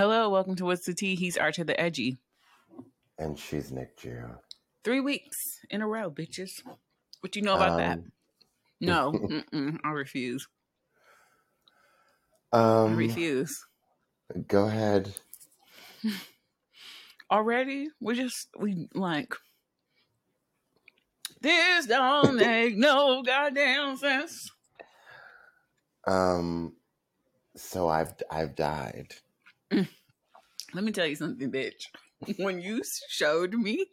Hello, welcome to What's the Tea? He's Archer the Edgy. And she's Nick Gio. Three weeks in a row, bitches. What do you know about that? Um, No, mm-mm, I refuse. I um, refuse. go ahead. Already, we just we like this don't make no goddamn sense. Um, so I've I've died. Let me tell you something, bitch. When you showed me,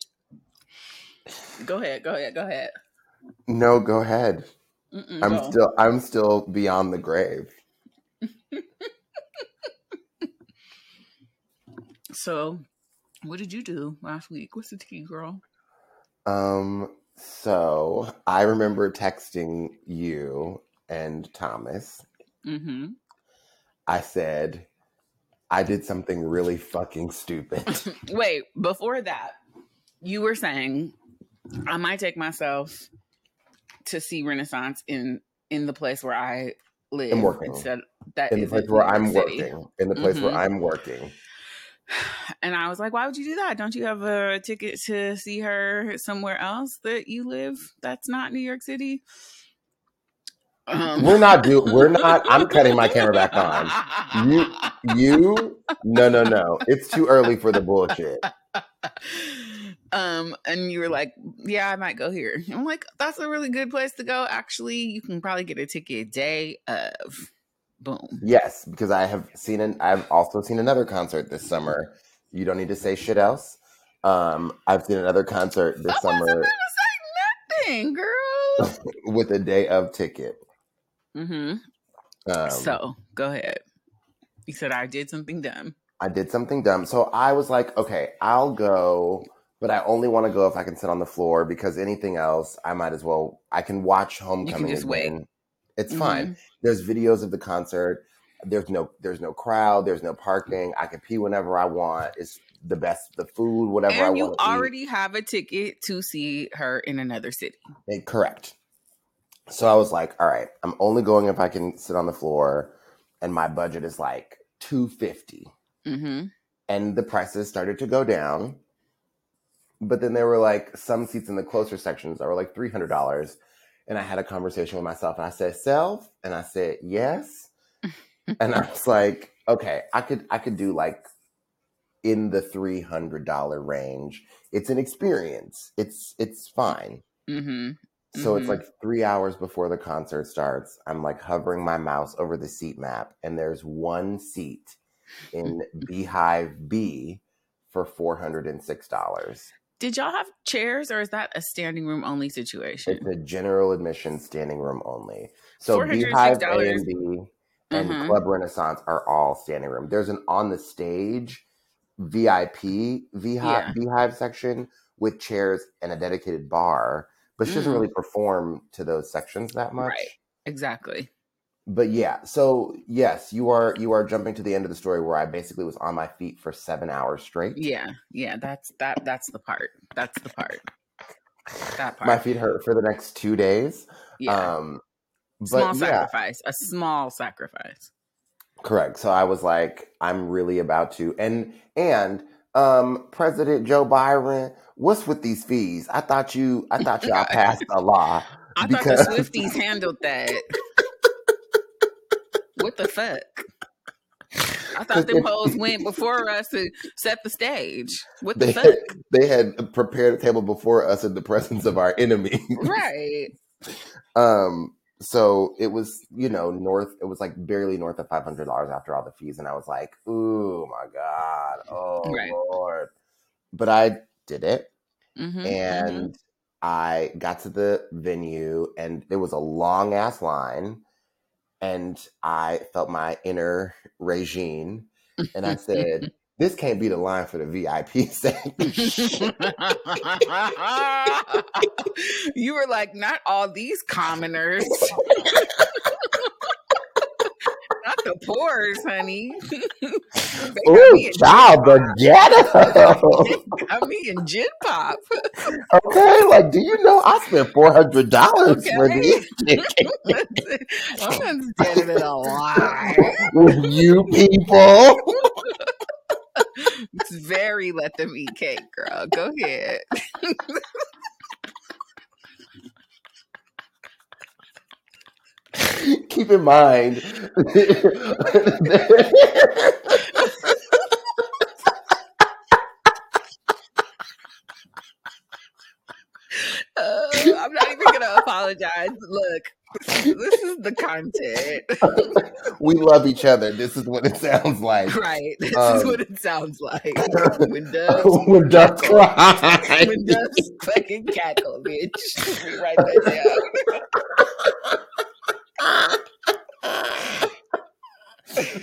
go ahead, go ahead, go ahead. No, go ahead. Mm-mm, I'm go. still I'm still beyond the grave. So, what did you do last week? What's the tea, girl? Um, so I remember texting you and Thomas. Mm-hmm. I said I did something really fucking stupid. Wait, before that, you were saying I might take myself to see Renaissance in in the place where I live I'm working. instead that in the place where I'm City. working. In the place where Mhm. I'm working. And I was like, why would you do that? Don't you have a ticket to see her somewhere else that you live that's not New York City? Um, We're not do we're not I'm cutting my camera back on. You you no no no. It's too early for the bullshit. um, and you were like, "Yeah, I might go here." I'm like, "That's a really good place to go." Actually, you can probably get a ticket day of. Boom. Yes, because I have seen an I've also seen another concert this summer. You don't need to say shit else. Um, I've seen another concert this I wasn't summer gonna say nothing, girl. with a day of ticket. Hmm Um, so go ahead. You said I did something dumb. I did something dumb. So I was like, okay, I'll go, but I only want to go if I can sit on the floor because anything else, I might as well. I can watch Homecoming You just wait. again. It's Mhm. fine. There's videos of the concert. There's no there's no crowd. There's no parking. I can pee whenever I want. It's the best. The food, whatever I And you want to eat. already have a ticket to see her in another city. Eh, Correct. So I was like, all right, I'm only going if I can sit on the floor, and my budget is like two fifty. hmm and the prices started to go down. But then there were like some seats in the closer sections that were like three hundred dollars, and I had a conversation with myself, and I said, "Self," and I said, "Yes," and I was like, "Okay, I could, I could do like in the three hundred dollar range. It's an experience. It's, it's fine." hmm So it's Mhm. like three hours before the concert starts. I'm like hovering my mouse over the seat map, and there's one seat in Beehive B for four hundred and six dollars. Did y'all have chairs, or is that a standing room only situation? It's a general admission standing room only. So $406 Beehive A and B and Mhm. Club Renaissance are all standing room. There's an on the stage VIP Beehive, Yeah. Beehive section with chairs and a dedicated bar, but she doesn't Mm. really perform to those sections that much. Right. Exactly. but yeah so yes you are you are jumping to the end of the story where i basically was on my feet for seven hours straight Yeah. Yeah. That's that. That's the part. That's the part. That part. my feet hurt for the next two days yeah. um but small yeah sacrifice. A small sacrifice. correct so i was like i'm really about to and and um president Joe Biden what's with these fees i thought you i thought y'all passed a law I Because- thought the Swifties handled that. what the fuck? I thought them hoes went before us to set the stage. What the they fuck? had, they had prepared a table before us in the presence of our enemy Right. Um, so it was, you know, north, it was like barely north of $500 after all the fees. And I was like, ooh, my God. Oh, Right. Lord. But I did it. hmm And I got to the venue and there was a long ass line. And I felt my inner regime. And I said, this can't be the line for the VIP section. you were like, not all these commoners. not the poors, honey. Ooh, child, the ghetto. got me in gen pop. Okay, like, do you know I spent four hundred dollars for Okay. these tickets I'm standing in a line. with you people? It's very let them eat cake, girl. Go ahead. Keep in mind. Uh, I'm not even gonna apologize. Look, this is the content. we love each other. This is what it sounds like. Right. This Um, is what it sounds like. When doves when doves cry. When doves fucking cackle, bitch. We write that down.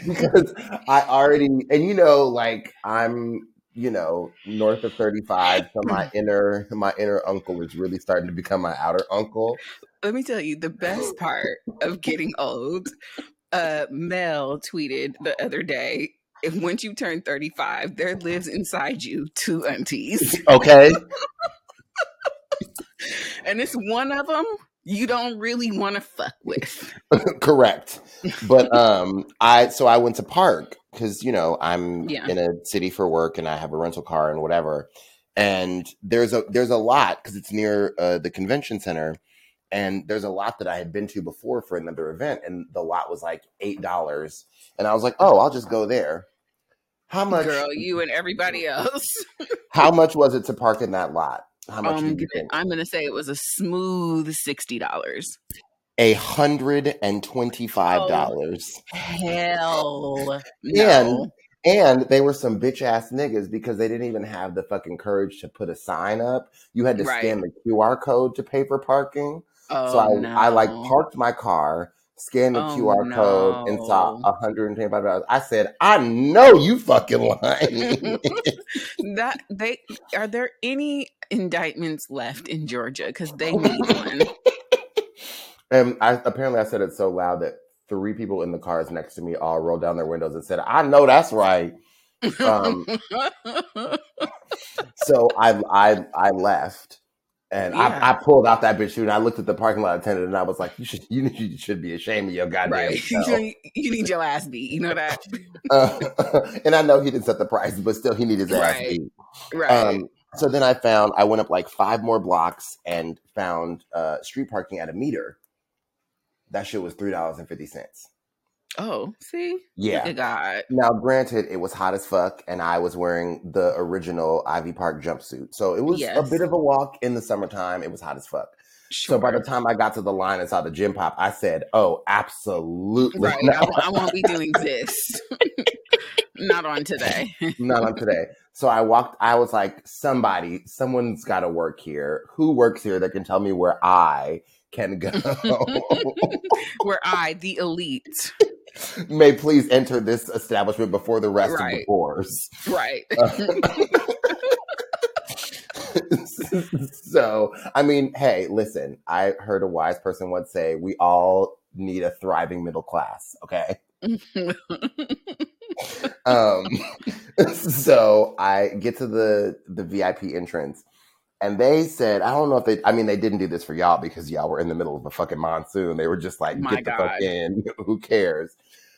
because I already and you know like I'm you know north of 35 so my inner my inner uncle is really starting to become my outer uncle Let me tell you the best part of getting old. Uh, Mel tweeted the other day. If once you turn 35, there lives inside you two aunties. okay And it's one of them you don't really want to fuck with. correct but um I so I went to park because you know I'm Yeah. in a city for work and I have a rental car and whatever and there's a there's a lot because it's near uh, the convention center and there's a lot that I had been to before for another event and the lot was like eight dollars and I was like oh I'll just go there how much Girl, you and everybody else. How much was it to park in that lot? How much Um, did you think? I'm gonna say it was a smooth sixty dollars. A hundred and twenty-five oh, dollars. Hell And- no. And they were some bitch ass niggas because they didn't even have the fucking courage to put a sign up. You had to Right. scan the QR code to pay for parking. Oh, so I, no. I like parked my car, scanned the Oh, QR code, and saw no. $125. I said, I know you fucking lying. that they are there any indictments left in Georgia? Because they oh need one. And I apparently I said it so loud that three people in the cars next to me all rolled down their windows and said, I know that's right. Um, so I I I left and Yeah. I, I pulled out that bitch and I looked at the parking lot attendant and I was like, you should you, you should be ashamed of your goddamn right. self. you need your ass beat. You know that? Uh, and I know he didn't set the price, but still he needed his ass Right. beat. Right. Um, so then I found I went up like five more blocks and found uh, street parking at a meter. That shit was three dollars and fifty cents. oh, see? Yeah. God. Now, granted, it was hot as fuck, and I was wearing the original Ivy Park jumpsuit, so it was a bit of a walk in the summertime. It was hot as fuck. So by the time I got to the line and saw the gen pop, I said, "Oh, absolutely Right. I, I won't be doing this. Not on today. not on today." So I walked. I was like, "Somebody, someone's got to work here. Who works here that can tell me where I can go? Where I, the elite. May please enter this establishment before the rest of the Right. poors." Right. so, I mean, hey, listen, I heard a wise person once say, we all need a thriving middle class, okay? Um, so I get to the the VIP entrance and they said, I don't know if they I mean they didn't do this for y'all because y'all were in the middle of a fucking monsoon. They were just like, My get the fuck in, who cares?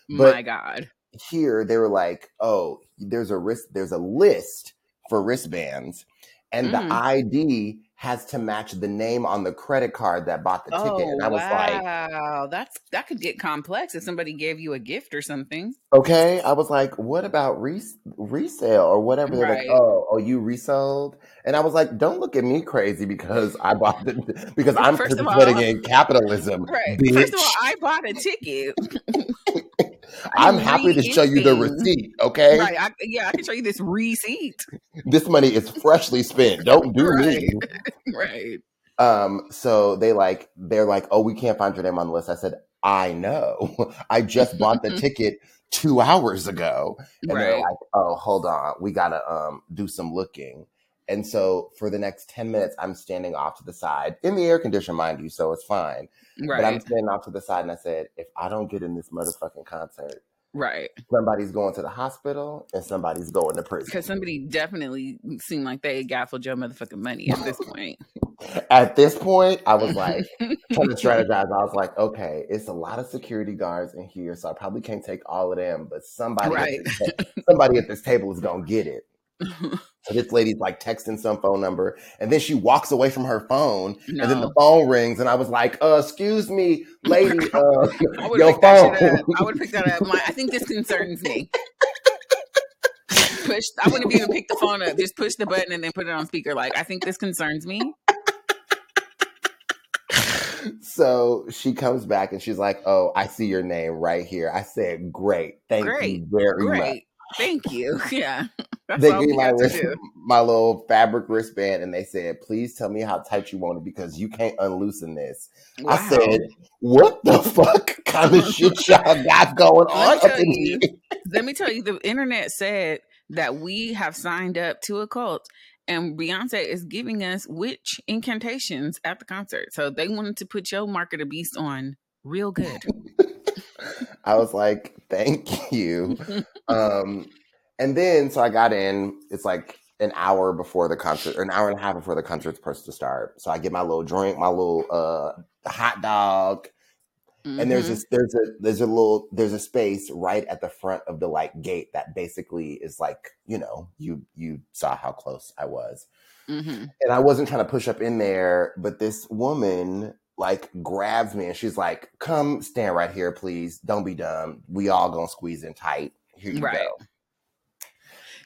But- My God. here they were like, oh, there's a wrist, there's a list for wristbands, and the Mm. ID has to match the name on the credit card that bought the ticket. Oh, and I oh, was like, wow. That's that could get complex if somebody gave you a gift or something. okay. I was like, what about res- resale or whatever? They're Right. like, oh, oh, you resold? And I was like, don't look at me crazy because I bought the because I'm First of participating all- in capitalism. Right. Bitch. First of all, I bought a ticket. I'm happy to show you the receipt. Okay, Right. I, yeah, I can show you this receipt. this money is freshly spent. Don't do me. Right. Um, so they like they're like, oh, we can't find your name on the list. I said, I know. I just bought the ticket two hours ago. And they're like, oh, hold on, we gotta um do some looking. And so for the next 10 minutes, I'm standing off to the side in the air condition, mind you, so it's fine. But I'm standing off to the side and I said, if I don't get in this motherfucking concert, Right. somebody's going to the hospital and somebody's going to prison. Because somebody definitely seemed like they gaffled your motherfucking money at this point. At this point, I was like, trying to strategize. I was like, okay, it's a lot of security guards in here, so I probably can't take all of them, but somebody, Right. at, this somebody at this table is gonna get it. So this lady's like texting some phone number, and then she walks away from her phone, no. and then the phone rings, and I was like, "Uh, excuse me, lady, uh, I would your pick that phone." up. I would pick that up. My, I think this concerns me. Push. I wouldn't even pick the phone up. Just push the button and then put it on speaker. Like I think this concerns me. so she comes back and she's like, "Oh, I see your name right here." I said, "Great, thank Great. you very much." Thank you. Yeah. That's They gave my wrist, my little fabric wristband, and they said, "Please tell me how tight you want it because you can't unloosen this." I said, "What the fuck kind of shit y'all got going on up in you. here?" Let me tell you, the internet said that we have signed up to a cult and Beyonce is giving us witch incantations at the concert. So they wanted to put your mark of beast on real good. I was like, "Thank you." Um, and then so I got in. It's like an hour before the concert, or an hour and a half before the concert's supposed to start. So I get my little drink, my little uh, hot dog, and there's Mhm. this there's a there's a little there's a space right at the front of the like gate that basically is like you know you you saw how close I was, Mhm. and I wasn't trying to push up in there, but this woman like grabs me and she's like, "Come stand right here, please. Don't be dumb. We all gonna squeeze in tight. Here you Right. go."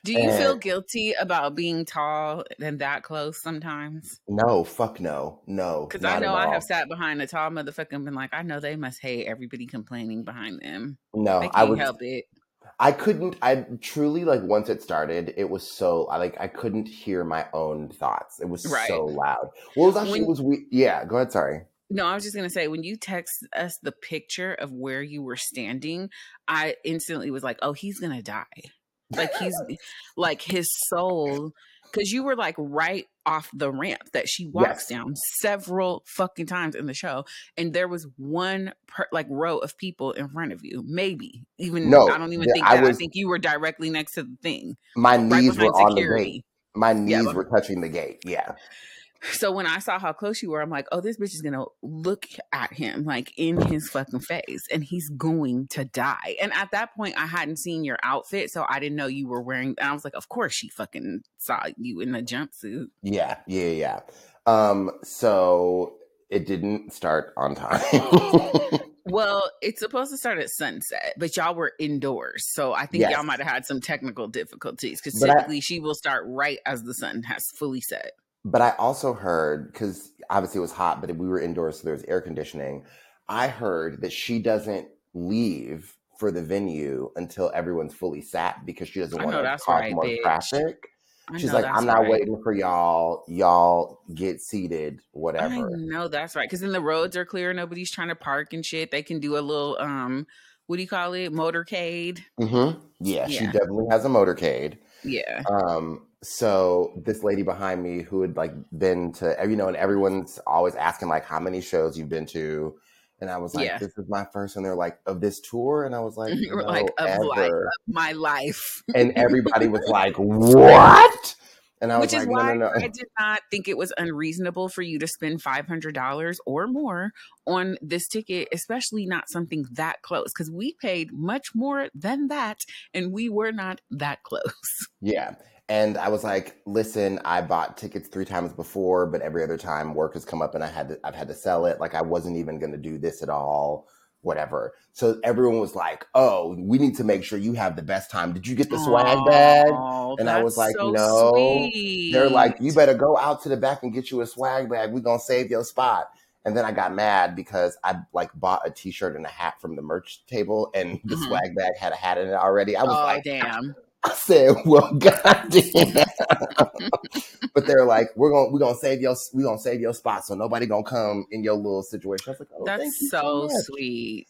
Do you feel guilty about being tall and that close sometimes? no, fuck no, no, Because I know I have sat behind a tall motherfucker and been like, I know they must hate everybody complaining behind them. No, I can't would. help it. I couldn't. I truly like once it started, it was so I like I couldn't hear my own thoughts. It was Right. so loud. Well, it was actually it was we. Yeah, go ahead. Sorry. No, I was just gonna say when you text us the picture of where you were standing, I instantly was like, oh, he's gonna die. Like he's like his soul, because you were like right off the ramp that she walks Yes. down several fucking times in the show, and there was one per, like row of people in front of you, maybe even. no, I don't even think I that. I was. think you were directly next to the thing, My right knees were behind on the gate. security. My Yeah, knees but were touching the gate. Yeah. So when I saw how close you were, I'm like, oh, this bitch is gonna look at him like in his fucking face, and he's going to die. And at that point, I hadn't seen your outfit, so I didn't know you were wearing. And I was like, of course, she fucking saw you in a jumpsuit. Yeah. Yeah. Yeah. Um. So it didn't start on time. Well, it's supposed to start at sunset, but y'all were indoors, so I think y'all might have had some technical difficulties because but I typically she will start right as the sun has fully set. But I also heard because obviously it was hot, but we were indoors, so there was air conditioning. I heard that she doesn't leave for the venue until everyone's fully sat because she doesn't I want know to cause right, more bitch. traffic. I She's know like, I'm not right. waiting for y'all. Y'all get seated, I whatever. know that's right. Because then the roads are clear. Nobody's trying to park and shit. They can do a little um, what do you call it? Motorcade. Mm-hmm. Yeah, she definitely has a motorcade. yeah, Um, so this lady behind me who had like been to, you know, and everyone's always asking like how many shows you've been to, and I was like, yeah. this is my first, and they're like, of this tour, and I was like, You were like of like ever, of my life. and everybody was like, what? And I was Which is like, no, no, why I no. did not think it was unreasonable for you to spend five hundred dollars or more on this ticket, especially not something that close. Because we paid much more than that, and we were not that close. Yeah. And I was like, listen, I bought tickets three times before, but every other time work has come up and I had to I've had to sell it. Like I wasn't even gonna do this at all, whatever. So everyone was like, Oh, we need to make sure you have the best time. Did you get the swag bag? And I was like, so No. They're like. You better go out to the back and get you a swag bag. We're gonna save your spot. And then I got mad because I like bought a t-shirt and a hat from the merch table and the Mhm. swag bag had a hat in it already. I was Oh like, damn. I said, "Well, goddamn." but they're like, "We're gonna we're gonna save your we're gonna save your spot, so nobody gonna come in your little situation." I was like, "Oh, That's so so sweet.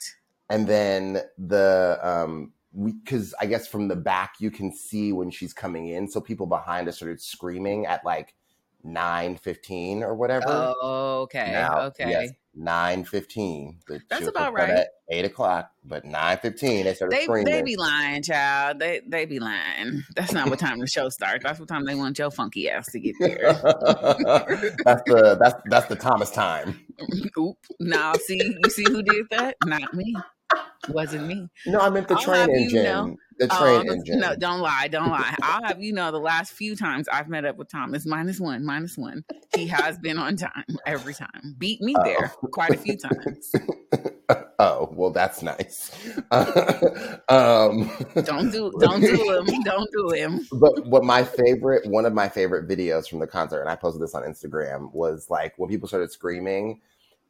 And then the um, because I guess from the back you can see when she's coming in, so people behind us started screaming at like nine fifteen or whatever. Oh, okay. Now, yes, Okay. nine fifteen. That's about supposed to start right. at eight o'clock, but nine fifteen they started They they be lying, child. They they be lying. That's not what time the show starts. That's what time they want your funky ass to get there. that's the that's that's the Thomas time. Oop. Now see you see who did that? Not me. Wasn't me. No, I meant the I'll train engine. know- the Oh, train the- engine. No, don't lie, don't lie. I'll have you know the last few times I've met up with Thomas, minus one, minus one. He has been on time every time. Beat me Uh-oh. there quite a few times. oh, well, that's nice. um, Don't do, don't do him, don't do him. but what my favorite, one of my favorite videos from the concert, and I posted this on Instagram, was like when people started screaming,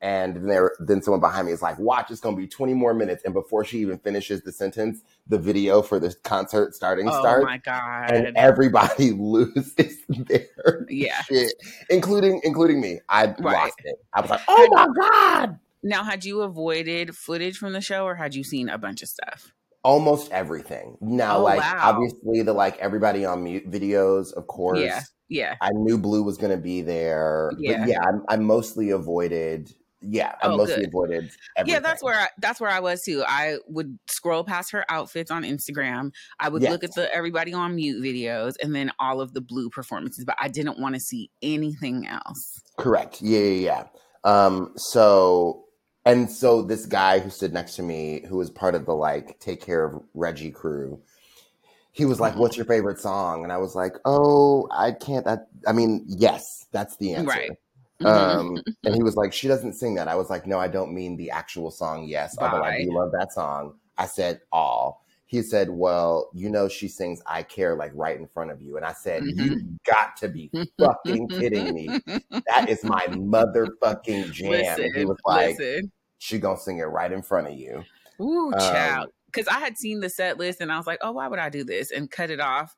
and then there, then someone behind me is like, "Watch, it's gonna be 20 more minutes," and before she even finishes the sentence, the video for the concert starting starts. Oh starts, my god! and everybody loses their Yeah. shit, including including me. I Right. lost it. I was like, "Oh my god!" Now, had you avoided footage from the show, or had you seen a bunch of stuff? Almost everything. Now, Oh, like wow. obviously the like everybody on mute videos, of course. Yeah, yeah. I knew Blue was going to be there, Yeah. but yeah, I, I mostly avoided. Yeah, I Oh, mostly good. avoided. Everything. Yeah, that's where I, that's where I was too. I would scroll past her outfits on Instagram. I would look at the everybody on mute videos and then all of the blue performances, but I didn't want to see anything else. correct. Yeah, yeah, yeah. Um, so and so this guy who stood next to me, who was part of the like take care of Reggie crew, he was like, Mhm. "What's your favorite song?" And I was like, "Oh, I can't." That I mean, yes, that's the answer. Right. Um, and he was like, "She doesn't sing that." I was like, "No, I don't mean the actual song. Yes, although I Bye. do love that song." I said, "All." He said, "Well, you know, she sings I Care like right in front of you," and I said, "You got to be fucking kidding me! That is my motherfucking jam." Listen, and he was like, listen. "She gonna sing it right in front of you." Ooh, Um, child. Because I had seen the set list and I was like, oh, why would I do this? And cut it off.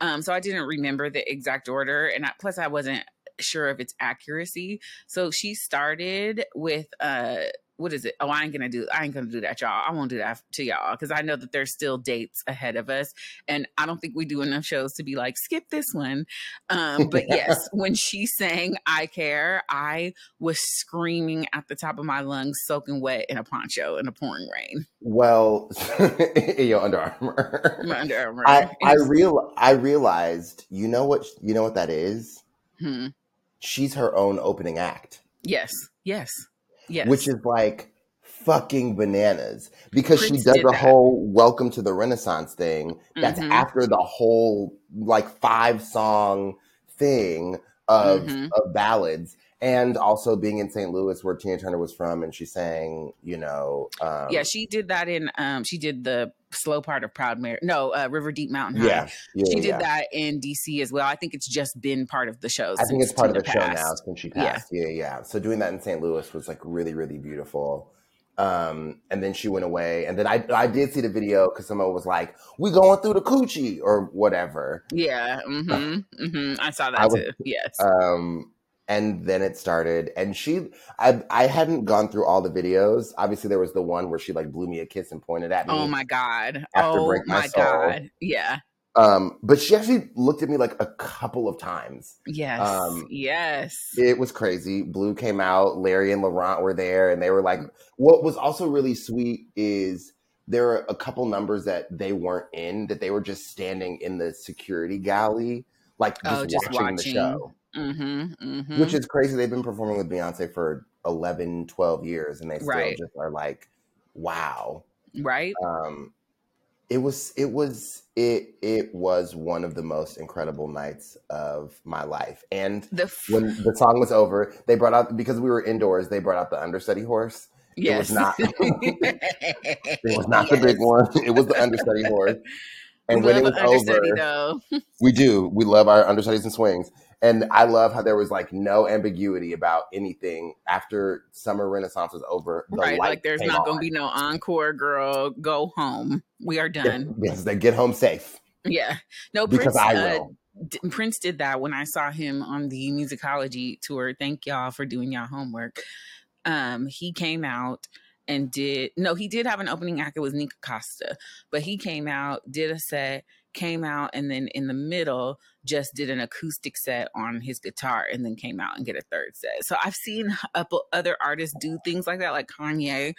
Um, so I didn't remember the exact order. And I, plus, I wasn't sure of its accuracy. So she started with uh what is it? Oh, I ain't gonna do I ain't gonna do that, y'all. I won't do that to y'all because I know that there's still dates ahead of us. And I don't think we do enough shows to be like, skip this one. Um, but yes, when she sang I Care, I was screaming at the top of my lungs, soaking wet in a poncho in a pouring rain. Well, in your Under Armour. My Under Armour. I I real I realized. You know what? You know what that is. hmm. She's her own opening act. Yes, yes, yes. which is like fucking bananas because she does the whole welcome to the renaissance thing that's Mhm. after the whole like five song thing of Mhm. of ballads and also being in St. Louis where Tina Turner was from and she sang you know um yeah, she did that in um she did the slow part of Proud Mary. No, uh River Deep Mountain High. yeah yeah, she did yeah. that in DC as well. I think it's just been part of the show. I think it's part of Tina the show now since she Yeah. passed. Yeah. yeah, So doing that in St. Louis was like really, really beautiful. Um, and then she went away, and then I I did see the video because someone was like, "We going through the coochie" or whatever. Yeah, mm-hmm, mm-hmm. I saw that I was- too. Yes. Um, and then it started, and she I I hadn't gone through all the videos. Obviously, there was the one where she like blew me a kiss and pointed at me. oh my god. After oh Break My my god. Yeah. Um, but she actually looked at me like a couple of times. Yes. Um, yes. It was crazy. Blue came out, Larry and Laurent were there, and they were like, what was also really sweet is there are a couple numbers that they weren't in, that they were just standing in the security galley, like just, Oh, just watching, the show, mm-hmm. Mm-hmm. which is crazy. They've been performing with Beyonce for 11, 12 years, and they still Right. just are like, wow. right. Um, it was it was it it was one of the most incredible nights of my life and The f- when the song was over, they brought out because we were indoors. They brought out the understudy horse. yes. was not- It was not the big one. It was the understudy horse. And we when it was over, we do. We love our understudies and swings. And I love how there was like no ambiguity about anything after Summer Renaissance was over. The right. Like there's not going to be no encore, girl. Go home. We are done. Yes, they get home safe Yeah. No, because Prince, I uh, will. d- Prince did that when I saw him on the musicology tour. Thank y'all for doing y'all homework. Um, he came out and did no, he did have an opening act. It was Nikka Costa, but he came out, did a set, came out, and then in the middle just did an acoustic set on his guitar, and then came out and get a third set. So I've seen other artists do things like that, like Kanye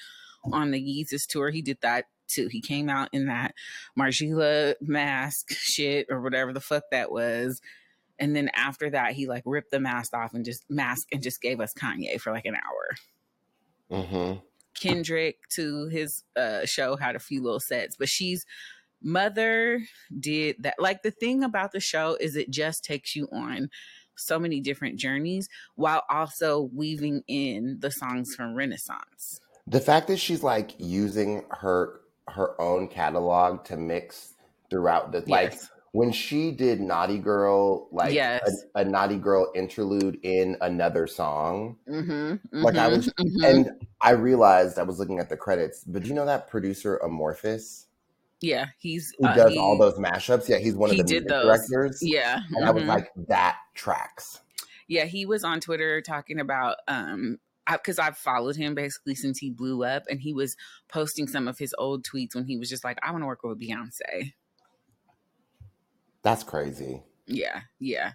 on the Yeezus tour. He did that too. He came out in that Margiela mask shit or whatever the fuck that was. And then after that, he like ripped the mask off and just mask and just gave us Kanye for like an hour. hmm Kendrick to his uh, show had a few little sets, but she's mother did that. Like the thing about the show is it just takes you on so many different journeys while also weaving in the songs from Renaissance. The fact that she's like using her her own catalog to mix throughout the like Yes. When she did Naughty Girl, like Yes. a, a Naughty Girl interlude in another song. Mm-hmm, Like, I was- mhm. And I realized I was looking at the credits, but do you know that producer Amorphous yeah, he's who uh, does he- all those mashups? Yeah, he's one of he the did directors. Yeah, And I was mhm. like, that tracks. yeah, he was on Twitter talking about um because I've followed him basically since he blew up, and he was posting some of his old tweets when he was just like, "I want to work with Beyonce." That's crazy. Yeah, yeah.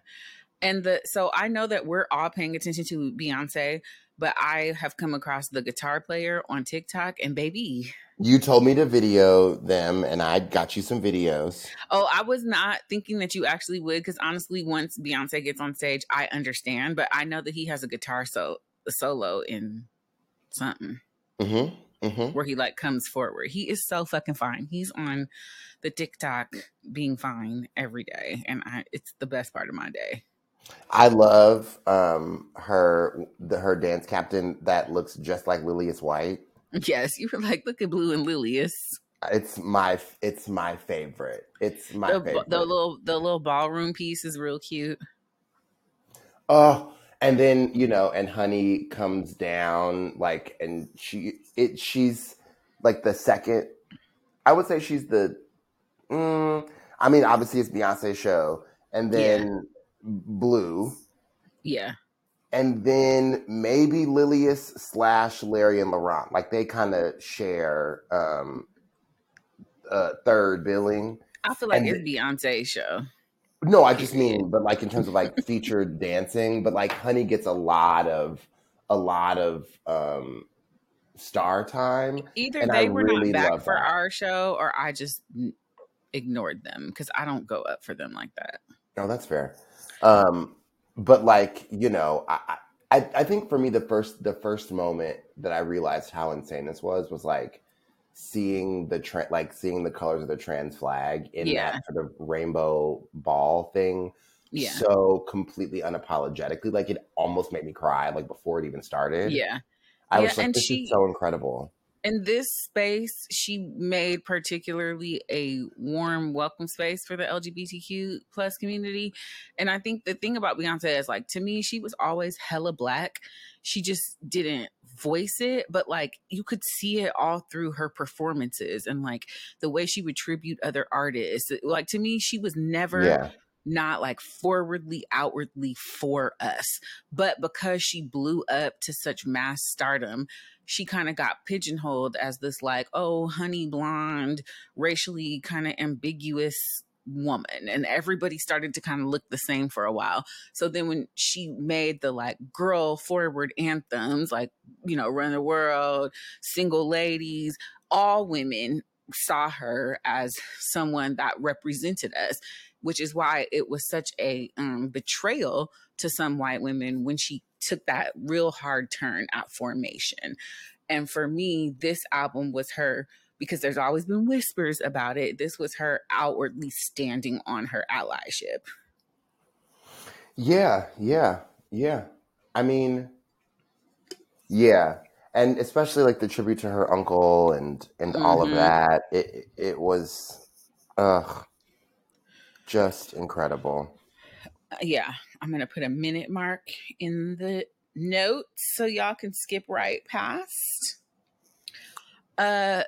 And the so I know that we're all paying attention to Beyonce, but I have come across the guitar player on TikTok and baby. You told me to video them, and I got you some videos. Oh, I was not thinking that you actually would because honestly, once Beyonce gets on stage, I understand, but I know that he has a guitar so solo in something Mm-hmm. Mm-hmm. where he like comes forward. He is so fucking fine. He's on the TikTok being fine every day, and I it's the best part of my day. I love um her the her dance captain that looks just like Lilius White. Yes, you were like, look at Blue and Lilius. It's my it's my favorite. It's my the, favorite. the little the little ballroom piece is real cute. oh, and then you know, and Honey comes down like, and she it she's like the second. I would say she's the. Mm, I mean, obviously it's Beyonce's show, and then Blue, Yeah, and then maybe Lilius slash Larry and Laurent. Like they kind of share um uh third billing. I feel like And it's Beyonce's show. No, I just mean, but like in terms of like featured dancing, but like Honey gets a lot of a lot of um star time. Either and I they were really not back for that. our show, or I just ignored them because I don't go up for them like that. No, that's fair. Um, but like you know, I, I I think for me the first the first moment that I realized how insane this was was like seeing the tra- like seeing the colors of the trans flag in Yeah. that sort of rainbow ball thing Yeah, so completely unapologetically like it almost made me cry like before it even started yeah. i Yeah, was like this she- is so incredible In this space, she made particularly a warm welcome space for the LGBTQ plus community. And I think the thing about Beyonce is like to me, she was always hella black. She just didn't voice it, but like you could see it all through her performances and like the way she would tribute other artists. Like to me, she was never yeah not like forwardly outwardly for us but because she blew up to such mass stardom she kind of got pigeonholed as this like oh honey blonde racially kind of ambiguous woman and everybody started to kind of look the same for a while so then when she made the like girl forward anthems like you know run the world single ladies all women saw her as someone that represented us which is why it was such a um, betrayal to some white women when she took that real hard turn at formation. And for me, this album was her because there's always been whispers about it. This was her outwardly standing on her allyship. yeah yeah yeah i mean yeah and especially like the tribute to her uncle and and all of Mhm. that it it was ugh just incredible Uh, yeah, I'm going to put a minute mark in the notes so y'all can skip right past. Uh,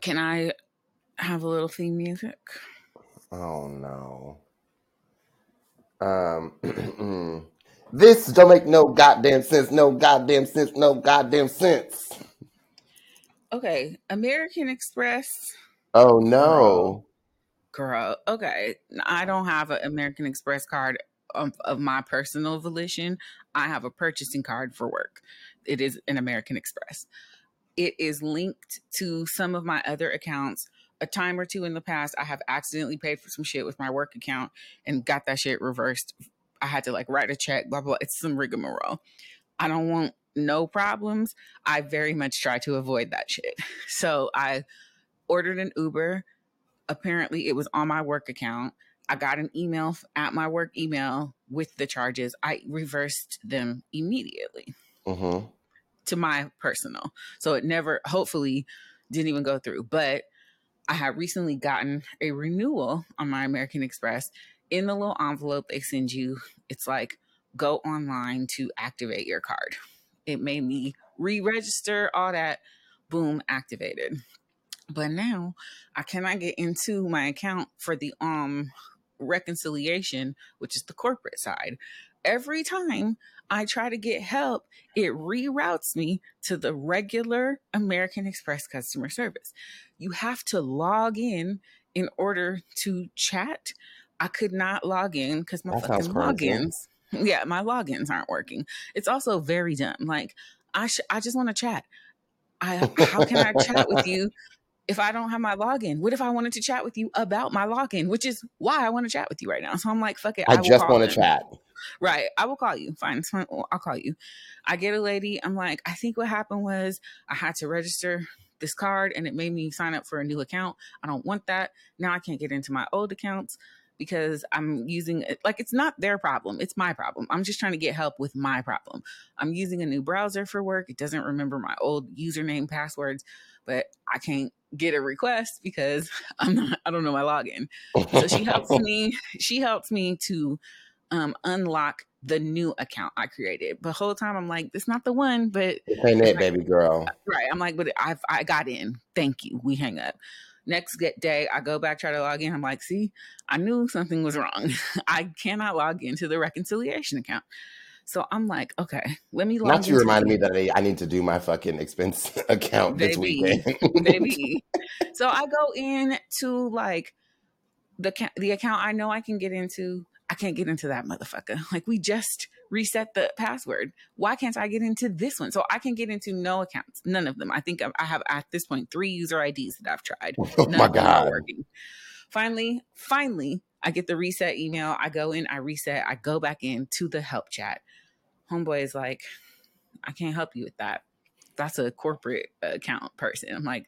can I have a little theme music? oh no um this don't make no goddamn sense no goddamn sense no goddamn sense Okay, American Express. oh no Girl, okay. I don't have an American Express card of, of my personal volition. I have a purchasing card for work. It is an American Express. It is linked to some of my other accounts. A time or two in the past, I have accidentally paid for some shit with my work account and got that shit reversed. I had to like write a check, blah, blah. It's some rigmarole. I don't want no problems, I very much try to avoid that shit. So I ordered an Uber. Apparently, it was on my work account. I got an email at my work email with the charges. I reversed them immediately Mm-hmm. To my personal. So it never, hopefully, didn't even go through. But I had recently gotten a renewal on my American Express. In the little envelope they send you, it's like, go online to activate your card. It made me re register, all that, boom, activated. But now I cannot get into my account for the um reconciliation, which is the corporate side. Every time I try to get help, it reroutes me to the regular American Express customer service. You have to log in in order to chat. I could not log in because my That fucking crazy. logins, yeah, my logins aren't working. It's also very dumb. Like I, sh- I just want to chat. I, how can I chat with you if I don't have my login? What if I wanted to chat with you about my login, which is why I want to chat with you right now. So I'm like, fuck it. I will just want to chat. Right. I will call you. Fine. I'll call you. I get a lady. I'm like, I think what happened was I had to register this card and it made me sign up for a new account. I don't want that. Now I can't get into my old accounts because I'm using it like it's not their problem. It's my problem. I'm just trying to get help with my problem. I'm using a new browser for work. It doesn't remember my old username passwords, but I can't get a request because I'm not I don't know my login. So she helps me. She helps me to um, unlock the new account I created. But whole time I'm like, this not the one. But This ain't it, baby girl. right, I'm like, but I've I got in. Thank you. We hang up. Next get day, I go back try to log in. I'm like, see, I knew something was wrong. I cannot log into the reconciliation account. So I'm like, okay, let me log. Not you reminded me that I, I need to do my fucking expense account this weekend. baby. so I go in to like the the account I know I can get into. I can't get into that motherfucker. Like we just reset the password. Why can't I get into this one? So I can get into no accounts, none of them. I think I- have at this point three user IDs that I've tried. oh None my of them are god. working. Finally, finally, I get the reset email. I go in, I reset, I go back in to the help chat. Homeboy is like, I can't help you with that. That's a corporate account person. I'm like,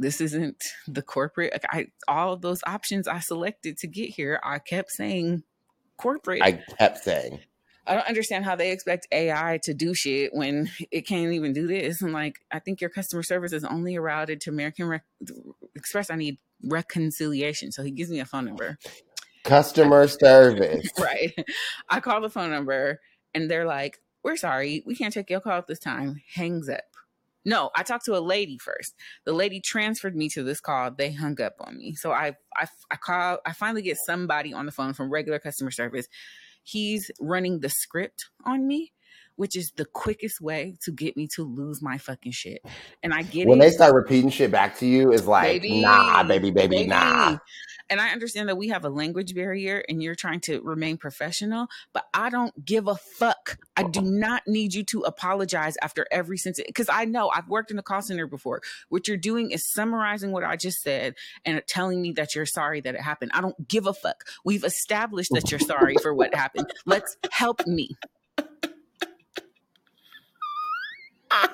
this isn't the corporate. like, I all of those options I selected to get here, I kept saying corporate. I kept saying. I don't understand how they expect AI to do shit when it can't even do this. And like, I think your customer service is only routed to American Rec- Express. I need reconciliation. So he gives me a phone number. Customer service. Right. I call the phone number and they're like, we're sorry. We can't take your call at this time. Hangs up. No, I talked to a lady first. The lady transferred me to this call. They hung up on me. So I, I, I call, I finally get somebody on the phone from regular customer service. He's running the script on me, which is the quickest way to get me to lose my fucking shit. And I get When it. they start repeating shit back to you, it's like, Baby, nah, baby, baby, nah. And I understand that we have a language barrier and you're trying to remain professional, but I don't give a fuck. I do not need you to apologize after every sentence because I know I've worked in a call center before. What you're doing is summarizing what I just said and telling me that you're sorry that it happened. I don't give a fuck. We've established that you're sorry for what happened. Let's help me.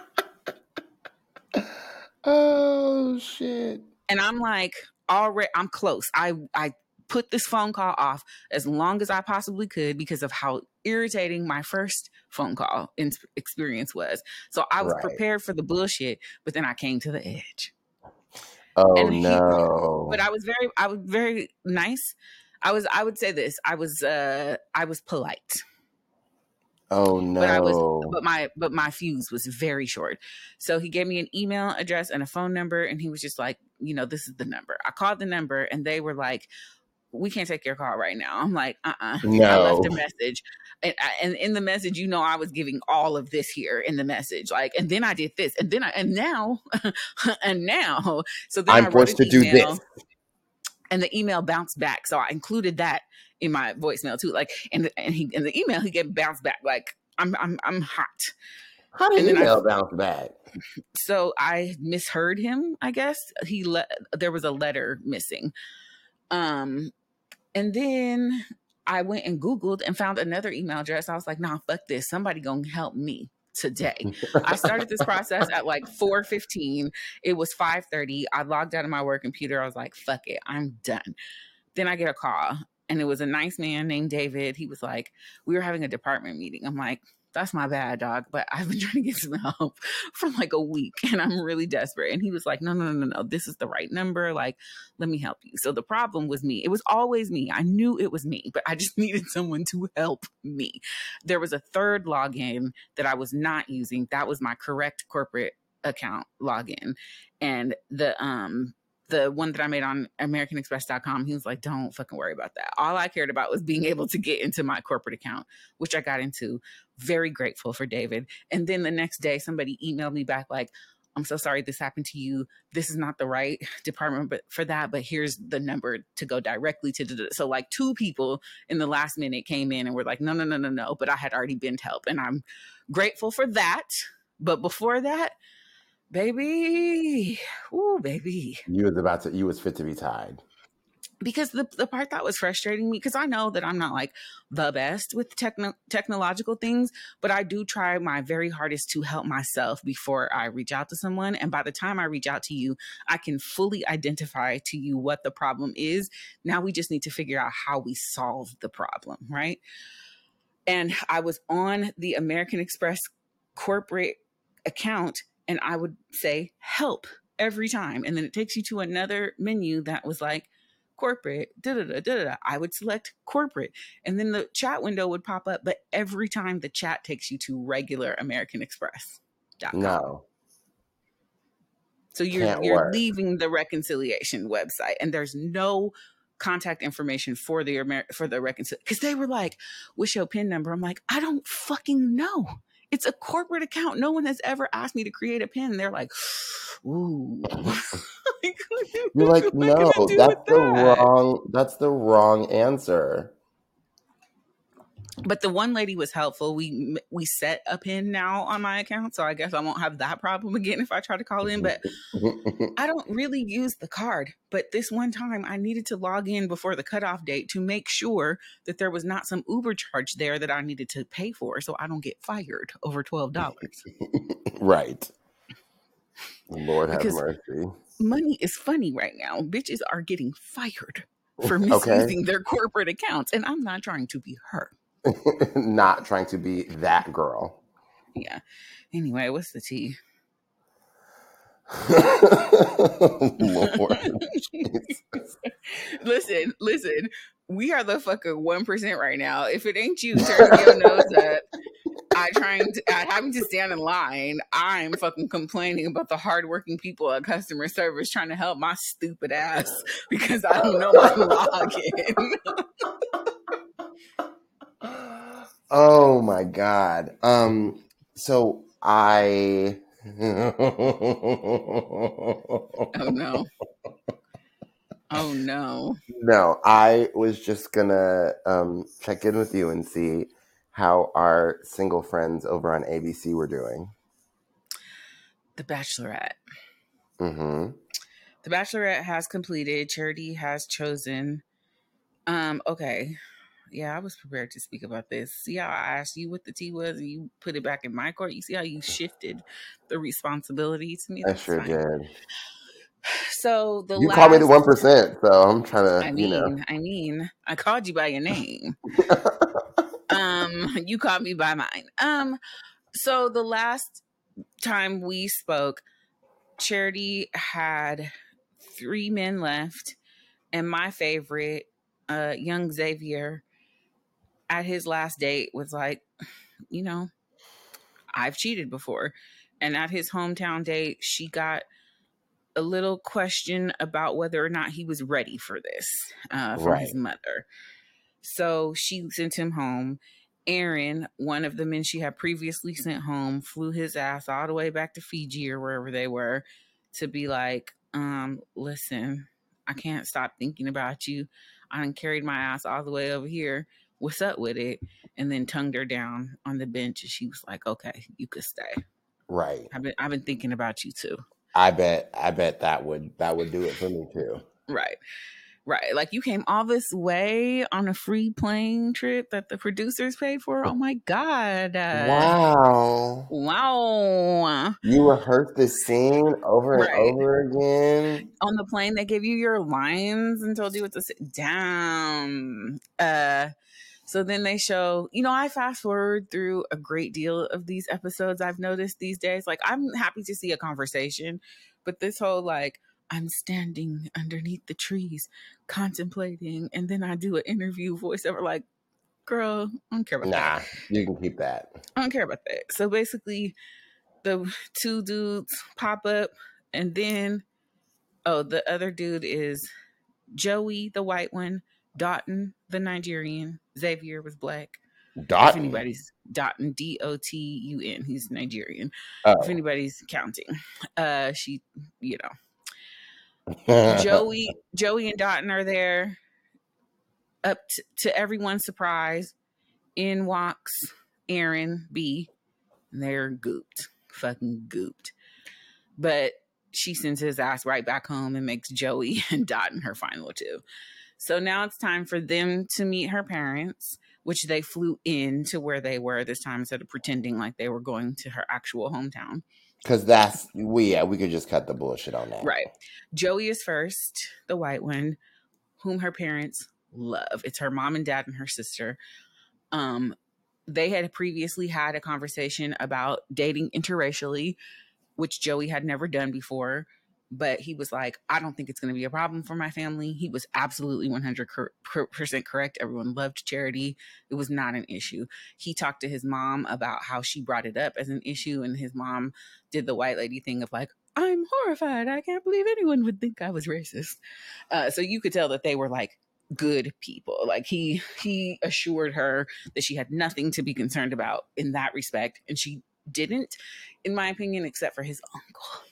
Oh shit. and I'm like, already, I'm close. I I put this phone call off as long as I possibly could because of how irritating my first phone call in- experience was. So I was Right. prepared for the bullshit, but then I came to the edge. Oh And he- no. But I was very, I was very nice. I was, I would say this. I was, uh, I was polite. Oh no. but I was- but my but my fuse was very short. So he gave me an email address and a phone number, and he was just like, you know, this is the number. I called the number, and they were like, "We can't take your call right now." I'm like, "Uh, uh I no. left a message, and I- and in the message, you know, I was giving all of this here in the message, like, and then I did this, and then I and now, and now, so then I I'm forced to do this. and the email bounced back. So I included that in my voicemail too. Like, and and he in the email he get bounced back. Like, I'm I'm I'm hot. How did and then I- email bounce back? So I misheard him. I guess he let there was a letter missing. Um, and then I went and Googled and found another email address. I was like, nah, fuck this. Somebody gonna help me. today. I started this process at like 4:15. It was 5:30. I logged out of my work computer. I was like, fuck it, I'm done. Then I get a call and it was a nice man named David. He was like, We were having a department meeting. I'm like, that's my bad, dog. But I've been trying to get some help for like a week and I'm really desperate. And he was like, no, no, no, no, no. this is the right number. Like, let me help you. So the problem was me. It was always me. I knew it was me, but I just needed someone to help me. There was a third login that I was not using. That was my correct corporate account login. And the um the one that I made on AmericanExpress.com, he was like, don't fucking worry about that. All I cared about was being able to get into my corporate account, which I got into. Very grateful for David. And then the next day, somebody emailed me back, like, I'm so sorry this happened to you. This is not the right department but for that, but here's the number to go directly to. So like two people in the last minute came in and were like, no, no, no, no, no. But I had already been help, and I'm grateful for that. But before that, baby. Ooh, baby. You was about to. You was fit to be tied. Because the the part that was frustrating me, because I know that I'm not like the best with techno- technological things, but I do try my very hardest to help myself before I reach out to someone. And by the time I reach out to you, I can fully identify to you what the problem is. Now we just need to figure out how we solve the problem, right? And I was on the American Express corporate account and I would say help every time. And then it takes you to another menu that was like corporate, da da da da da. I would select corporate. And then the chat window would pop up, but every time the chat takes you to regular American Express. No. So you're Can't you're work. leaving the reconciliation website and there's no contact information for the Amer- for the reconciliation because they were like, "What's your pin number?" I'm like, "I don't fucking know." It's a corporate account. No one has ever asked me to create a pin. They're like, ooh. You're like, no, that's the that? wrong. That's the wrong answer but the one lady was helpful. We we set a pin now on my account, so I guess I won't have that problem again if I try to call in. But I don't really use the card. But this one time, I needed to log in before the cutoff date to make sure that there was not some Uber charge there that I needed to pay for, so I don't get fired over twelve dollars. right. Lord have because mercy. Money is funny right now. Bitches are getting fired for misusing okay. their corporate accounts, and I'm not trying to be her. not trying to be that girl. Yeah. Anyway, what's the tea? Lord, listen, listen. We are the fucking one percent right now. If it ain't you turning your nose up, I trying to I having to stand in line. I'm fucking complaining about the hardworking people at customer service trying to help my stupid ass because I don't know my login. Oh my god. Um so I Oh no. Oh no. No, I was just gonna um check in with you and see how our single friends over on ABC were doing. The Bachelorette. Mm-hmm. The Bachelorette has completed. Charity has chosen. Um, okay yeah, I was prepared to speak about this. See how I asked you what the tea was and you put it back in my court? You see how you shifted the responsibility to me? I sure fine. did. So the you last, call me the one percent, so I'm trying to. I mean, you know. I mean, I called you by your name. um, you called me by mine. Um, so the last time we spoke, Charity had three men left, and my favorite, uh, young Xavier, at his last date was like, you know, I've cheated before. And at his hometown date, she got a little question about whether or not he was ready for this uh, from right. his mother. So she sent him home. Aaron, one of the men she had previously sent home, flew his ass all the way back to Fiji or wherever they were to be like, um, listen, I can't stop thinking about you. I carried my ass all the way over here what's up with it and then tongued her down on the bench and she was like okay you could stay right i've been i've been thinking about you too i bet i bet that would that would do it for me too right Right. Like you came all this way on a free plane trip that the producers paid for. Oh my God. Wow. Wow. You rehearsed the scene over Right. and over again. On the plane, they gave you your lines and told you what to sit down. Uh, so then they show, you know, I fast forward through a great deal of these episodes I've noticed these days. Like, I'm happy to see a conversation, but this whole, like, I'm standing underneath the trees contemplating, and then I do an interview voiceover, like, girl, I don't care about that. Nah, you can keep that. I don't care about that. So basically, the two dudes pop up, and then oh, the other dude is Joey, the white one, Dotun, the Nigerian, Xavier was black. If anybody's Dotun, D O T U N, he's Nigerian. Oh. If anybody's counting, uh, she, you know, Joey, Joey and Dotun are there. Up t- to everyone's surprise, in walks Aaron B. And they're gooped, fucking gooped. But she sends his ass right back home and makes Joey and Dotun her final two. So now it's time for them to meet her parents, which they flew in to where they were this time instead of pretending like they were going to her actual hometown. Because that's we yeah we could just cut the bullshit on that. Right. Joey is first, the white one, whom her parents love. It's her mom and dad and her sister. Um, they had previously had a conversation about dating interracially, which Joey had never done before. But he was like, I don't think it's going to be a problem for my family. He was absolutely 100% correct. Everyone loved charity. It was not an issue. He talked to his mom about how she brought it up as an issue, and his mom did the white lady thing of like, I'm horrified. I can't believe anyone would think I was racist. Uh, so you could tell that they were like good people. Like he he assured her that she had nothing to be concerned about in that respect, and she didn't, in my opinion, except for his uncle.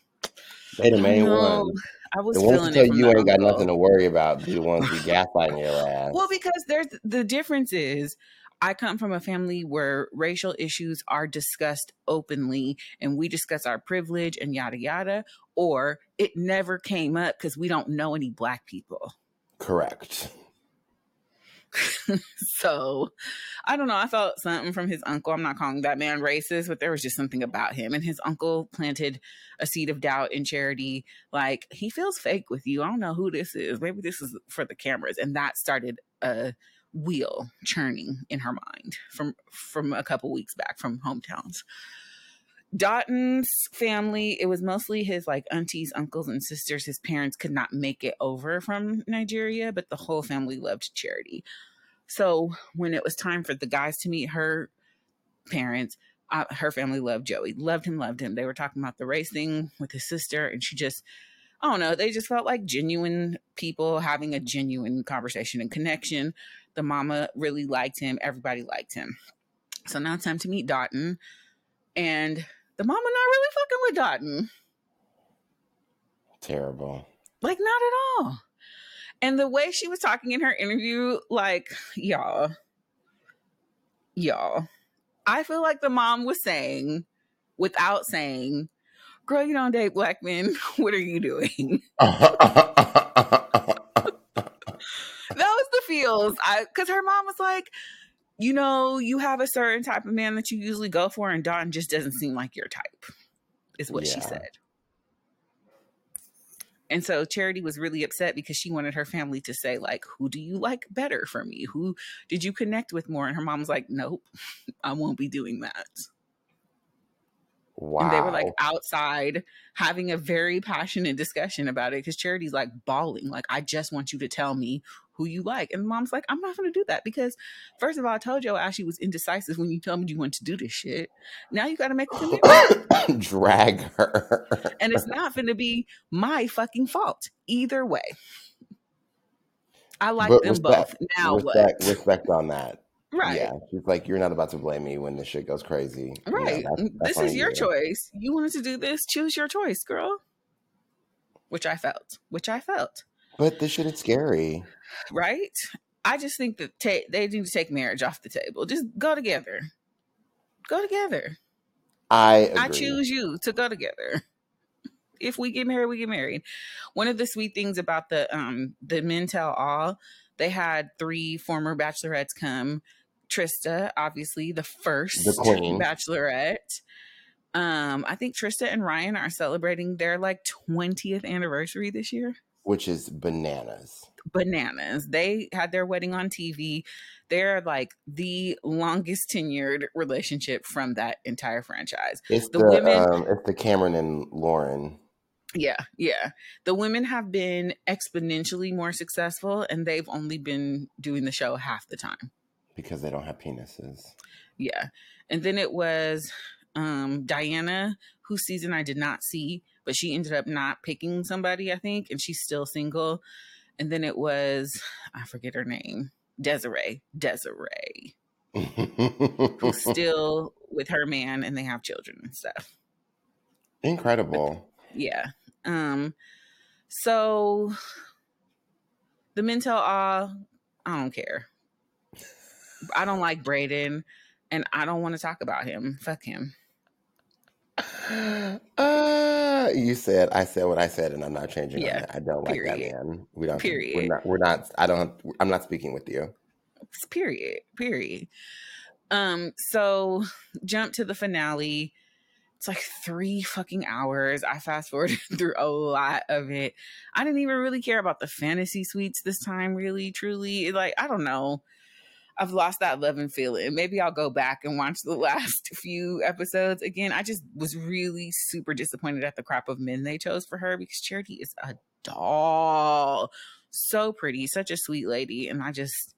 They the main one. I was The ones feeling that it tell you ain't got uncle. nothing to worry about. The ones be gaslighting your ass. Well, because there's the difference is I come from a family where racial issues are discussed openly and we discuss our privilege and yada yada, or it never came up because we don't know any black people. Correct. so I don't know. I felt something from his uncle. I'm not calling that man racist, but there was just something about him. And his uncle planted a seed of doubt in charity. Like, he feels fake with you. I don't know who this is. Maybe this is for the cameras. And that started a wheel churning in her mind from from a couple weeks back from hometowns. Dotun's family, it was mostly his like aunties, uncles, and sisters. His parents could not make it over from Nigeria, but the whole family loved charity. So when it was time for the guys to meet her parents, uh, her family loved Joey, loved him, loved him. They were talking about the race thing with his sister, and she just, I don't know, they just felt like genuine people having a genuine conversation and connection. The mama really liked him, everybody liked him. So now it's time to meet Dotun, and the mama not really fucking with Dotun. Terrible. Like, not at all. And the way she was talking in her interview, like, y'all, y'all, I feel like the mom was saying, without saying, girl, you don't date black men. What are you doing? that was the feels. I, cause her mom was like, you know, you have a certain type of man that you usually go for, and Don just doesn't seem like your type, is what she said. And so Charity was really upset because she wanted her family to say, like, who do you like better for me? Who did you connect with more? And her mom's like, nope, I won't be doing that. wow. And they were like outside having a very passionate discussion about it because Charity's like bawling, like, I just want you to tell me who you like. And mom's like, I'm not going to do that because, first of all, I told you Ashley was indecisive when you told me you want to do this shit. Now you got to make a commitment. drag her. and it's not going to be my fucking fault either way. I like But them respect- both. Now respect, what? respect on that. Right. Yeah, she's like, you're not about to blame me when this shit goes crazy. You know, Right. that's- mm, that's this is your you. choice. You wanted to do this. Choose your choice, girl. Which I felt. Which I felt. But this shit is scary. Right. I just think that ta- they need to take marriage off the table. Just go together. Go together. I agree. I choose you to go together. if we get married, we get married. One of the sweet things about the um the Men Tell All, they had three former bachelorettes come. Trista, obviously the first The queen. bachelorette. Um, I think Trista and Ryan are celebrating their like 20th anniversary this year. which is bananas. Bananas. They had their wedding on TV. They're like the longest tenured relationship from that entire franchise. It's The the, women- um, it's the Cameron and Lauren. Yeah, yeah. The women have been exponentially more successful and they've only been doing the show half the time. because they don't have penises. Yeah. And then it was um Diana, whose season I did not see, but she ended up not picking somebody, I think, and she's still single. And then it was I forget her name. Desiree. Desiree. Who's still with her man and they have children and stuff. Incredible. Yeah. Um so the Men Tell All I don't care. I don't like Brayden and I don't want to talk about him. Fuck him. Uh, you said I said what I said, and I'm not changing. Yeah, it. I don't like that man. We don't. We're Period. not. We're not. I don't. I'm not speaking with you. It's period period um so jump to the finale it's like three fucking hours i fast forwarded through a lot of it i didn't even really care about the fantasy suites this time really truly like i don't know i've lost that love and feeling. Maybe i'll go back and watch the last few episodes again. I just was really super disappointed at the crop of men they chose for her because charity is a doll. So pretty such a sweet lady. And i just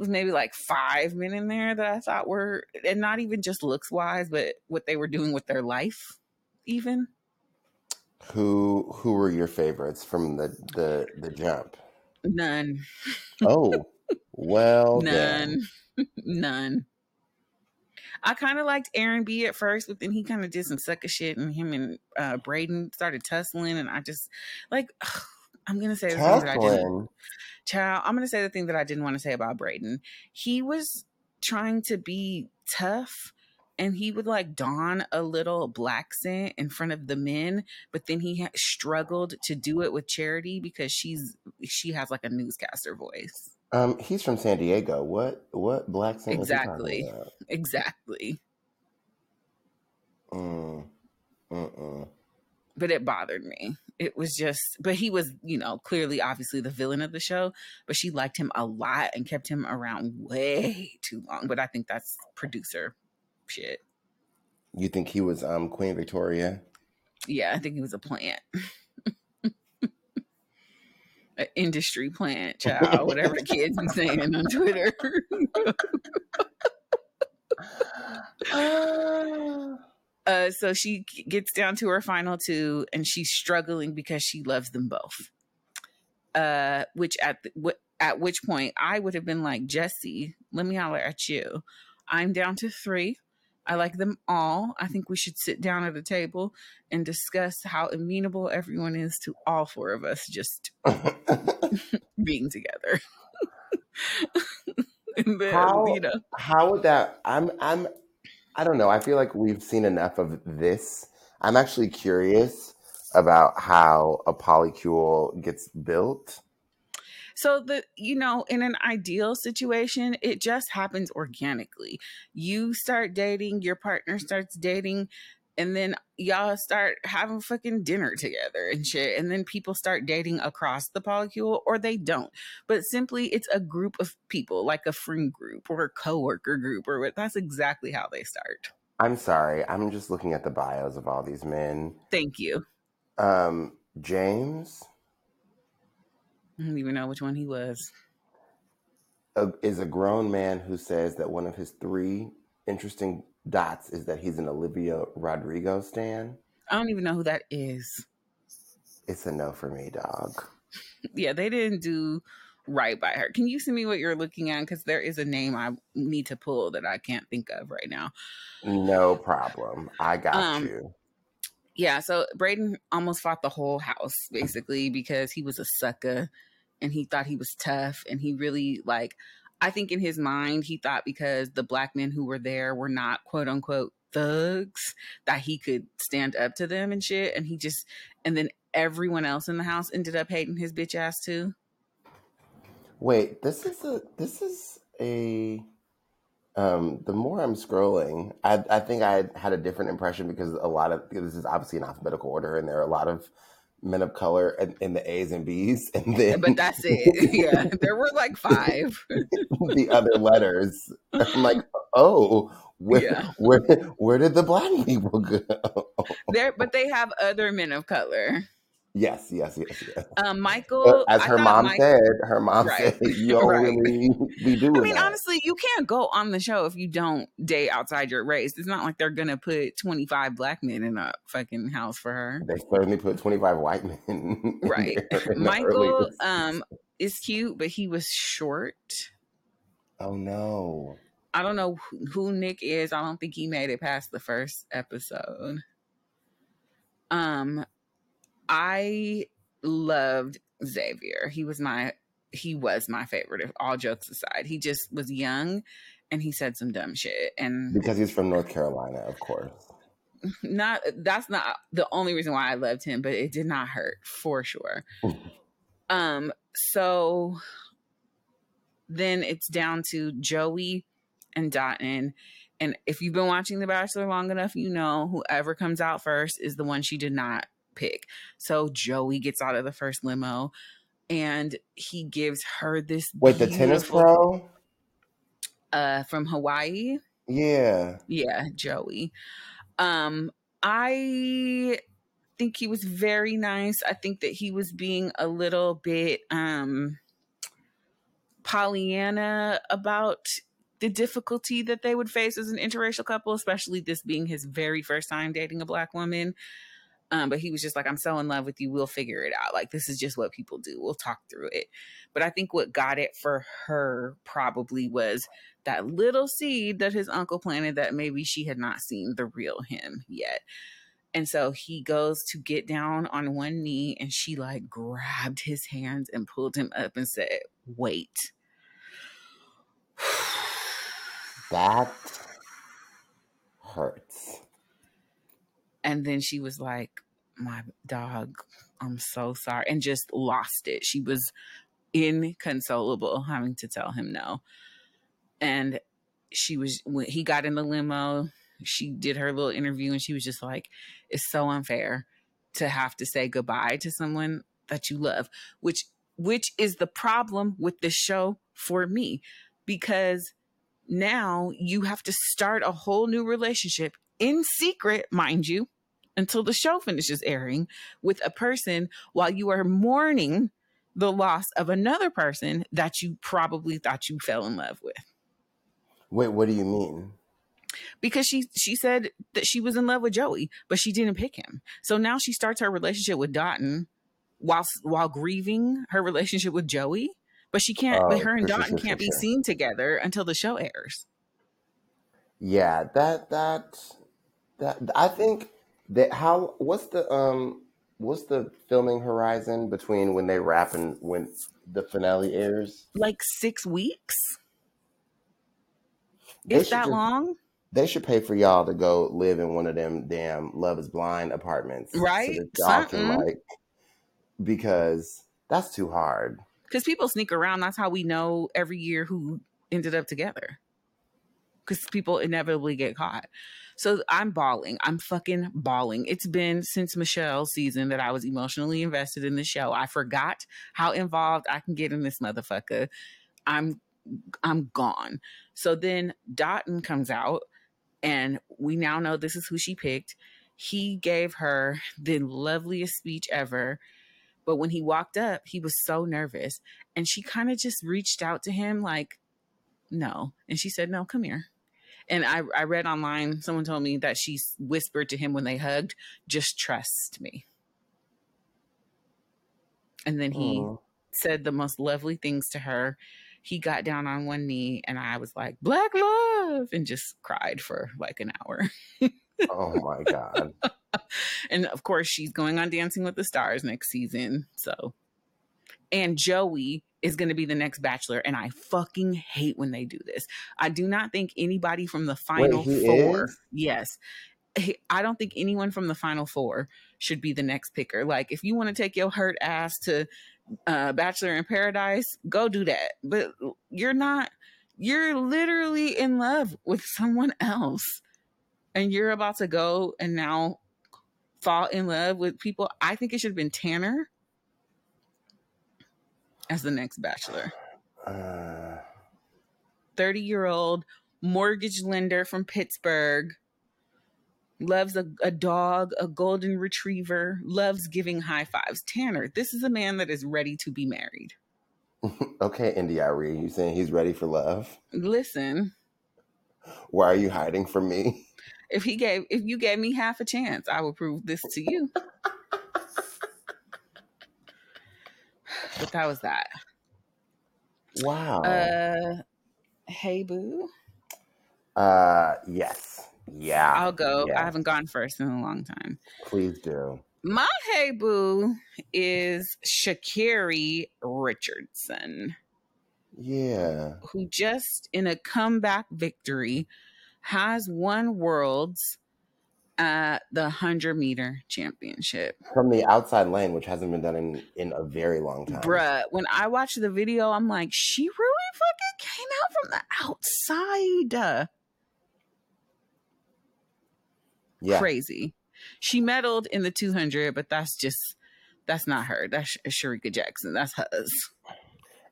was maybe like five men in there that I thought were, and not even just looks wise, but what they were doing with their life, even. Who Who were your favorites from the the the jump? None, Oh, well, none, none. I kind of liked Aaron B at first, but then he kind of did some sucker shit, and him and uh, Brayden started tussling, and I just like. I'm gonna say the things that I didn't. Child, I'm gonna say the thing that I didn't want to say about Brayden. He was trying to be tough and he would like don a little blaccent in front of the men, but then he ha- struggled to do it with Charity because she's she has like a newscaster voice. Um, he's from San Diego. What what blaccent is he talking Exactly. Exactly. Mm, mm-mm. But it bothered me. It was just, but he was, you know, clearly, obviously the villain of the show, but she liked him a lot and kept him around way too long. But I think that's producer shit. You think he was um Queen Victoria? Yeah, I think he was a plant. An industry plant, child, whatever the kids be saying on Twitter. uh, so she gets down to her final two, and she's struggling because she loves them both. Uh, which at the, at which point I would have been like Jesse, let me holler at you. I'm down to three. I like them all. I think we should sit down at a table and discuss how amenable everyone is to all four of us just being together. and then, How- you know, How would that? I'm I'm I don't know. I feel like we've seen enough of this. I'm actually curious about how a polycule gets built. So the you know, in an ideal situation, it just happens organically. You start dating, your partner starts dating, and then y'all start having fucking dinner together and shit. And then people start dating across the polycule or they don't. But simply it's a group of people, like a friend group or a coworker group or what that's exactly how they start. I'm sorry. I'm just looking at the bios of all these men. Thank you. Um, James I don't even know which one he was. uh, is a grown man who says that one of his three interesting dots is that he's an Olivia Rodrigo stan. I don't even know who that is. It's a no for me, dog. yeah, they didn't do right by her. Can you send me what you're looking at? Because there is a name I need to pull that I can't think of right now. No problem. I got Um, you. Yeah, so Brayden almost fought the whole house basically because he was a sucker and he thought he was tough and he really like I think in his mind he thought because the black men who were there were not quote unquote thugs that he could stand up to them and shit and he just and then everyone else in the house ended up hating his bitch ass too. Wait, this is a this is a um the more I'm scrolling, I I think I had a different impression because a lot of this is obviously in alphabetical order and there are a lot of men of color in, in the A's and B's and then But that's it. yeah, there were like five. the other letters. I'm like, oh, where Yeah. where where did the black people go? there, but they have other men of color. Yes, yes, yes, yes. Um, Michael, as her mom Mike- said, her mom Right. said, "You don't Right. really be doing I mean, that." honestly, you can't go on the show if you don't date outside your race. It's not like they're gonna put twenty five black men in a fucking house for her. They certainly put 25 white men. Right. Michael um is cute, but he was short. oh no. I don't know who, who Nick is. I don't think he made it past the first episode. Um, I loved Xavier. He was my he was my favorite. If all jokes aside, he just was young, and he said some dumb shit. And Because he's from North Carolina, of course. not that's not the only reason why I loved him, but it did not hurt for sure. um, so then it's down to Joey and Dotun. And if you've been watching The Bachelor long enough, you know whoever comes out first is the one she did not pick. So Joey gets out of the first limo and he gives her this Wait, the tennis pro? uh from Hawaii. Yeah. Yeah, Joey. Um, I think he was very nice. I think that he was being a little bit um Pollyanna about the difficulty that they would face as an interracial couple, especially this being his very first time dating a black woman. Um, but he was just like, I'm so in love with you. We'll figure it out. Like, this is just what people do. We'll talk through it. But I think what got it for her probably was that little seed that his uncle planted that maybe she had not seen the real him yet. And so he goes to get down on one knee and she like grabbed his hands and pulled him up and said, Wait. That hurts. And then she was like, My dog, I'm so sorry. And just lost it. She was inconsolable having to tell him no. And she was, when he got in the limo, she did her little interview and she was just like, It's so unfair to have to say goodbye to someone that you love, which which is the problem with this show for me because now you have to start a whole new relationship in secret, mind you, until the show finishes airing with a person while you are mourning the loss of another person that you probably thought you fell in love with. Wait, what do you mean? Because she she said that she was in love with Joey, but she didn't pick him. So now she starts her relationship with Dotun while while grieving her relationship with Joey. But she can't. Oh, but her and Dotun can't be seen together until the show airs. Yeah, that that that I think that how what's the um what's the filming horizon between when they wrap and when the finale airs? Like six weeks, They should that just- long. They should pay for y'all to go live in one of them damn Love is Blind apartments. Right? So that y'all can Something. like because that's too hard. because people sneak around. That's how we know every year who ended up together. Because people inevitably get caught. So I'm bawling. I'm fucking bawling. It's been since Michelle's season that I was emotionally invested in the show. I forgot how involved I can get in this motherfucker. I'm I'm gone. So then Dotun comes out, and we now know this is who she picked. He gave her the loveliest speech ever. But when he walked up, he was so nervous. And she kind of just reached out to him, like, no. And she said, no, come here. And I, I read online, someone told me that she whispered to him when they hugged, just trust me. And then he Mm. said the most lovely things to her. He got down on one knee, and I was like, Black love, and just cried for like an hour. Oh my god. and of course, she's going on Dancing with the Stars next season. So, and Joey is going to be the next Bachelor, and I fucking hate when they do this. I do not think anybody from the final he four, is? yes, I don't think anyone from the final four should be the next picker. Like, if you want to take your hurt ass to uh, Bachelor in Paradise, go do that. But you're not, you're literally in love with someone else. And you're about to go and now fall in love with people. I think it should have been Tanner as the next Bachelor. 30 uh... year old mortgage lender from Pittsburgh loves a, a, dog, a golden retriever, loves giving high fives. Tanner, this is a man that is ready to be married. okay, India you saying he's ready for love? Listen. Why are you hiding from me? If he gave if you gave me half a chance, I would prove this to you. but that was that. Wow. Uh hey boo. Uh yes. Yeah. I'll go. I haven't gone first in a long time. Please do. My hey boo is Sha'Carri Richardson. Yeah. Who just in a comeback victory has won worlds at the 100 meter championship. From the outside lane, which hasn't been done in, in a very long time. Bruh, when I watched the video, I'm like, she really fucking came out from the outside. yeah. crazy. She medaled in the 200, but that's just that's not her. That's Shericka Jackson. That's hers.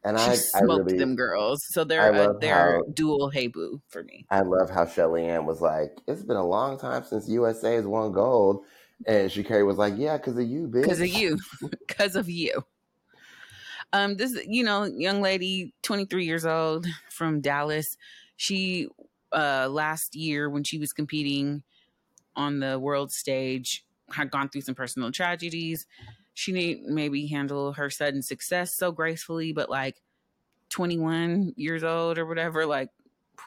And she I smoked I really, them girls, so they're uh, they're how, dual hey boo for me. I love how Shelly Ann was like, "It's been a long time since USA has won gold," and Sha'Carri was like, "Yeah, because of you, bitch. Because of you, because of you." Um, this you know young lady, twenty three years old from Dallas. She uh last year when she was competing on the world stage had gone through some personal tragedies. She need maybe handle her sudden success so gracefully, but like 21 years old or whatever, like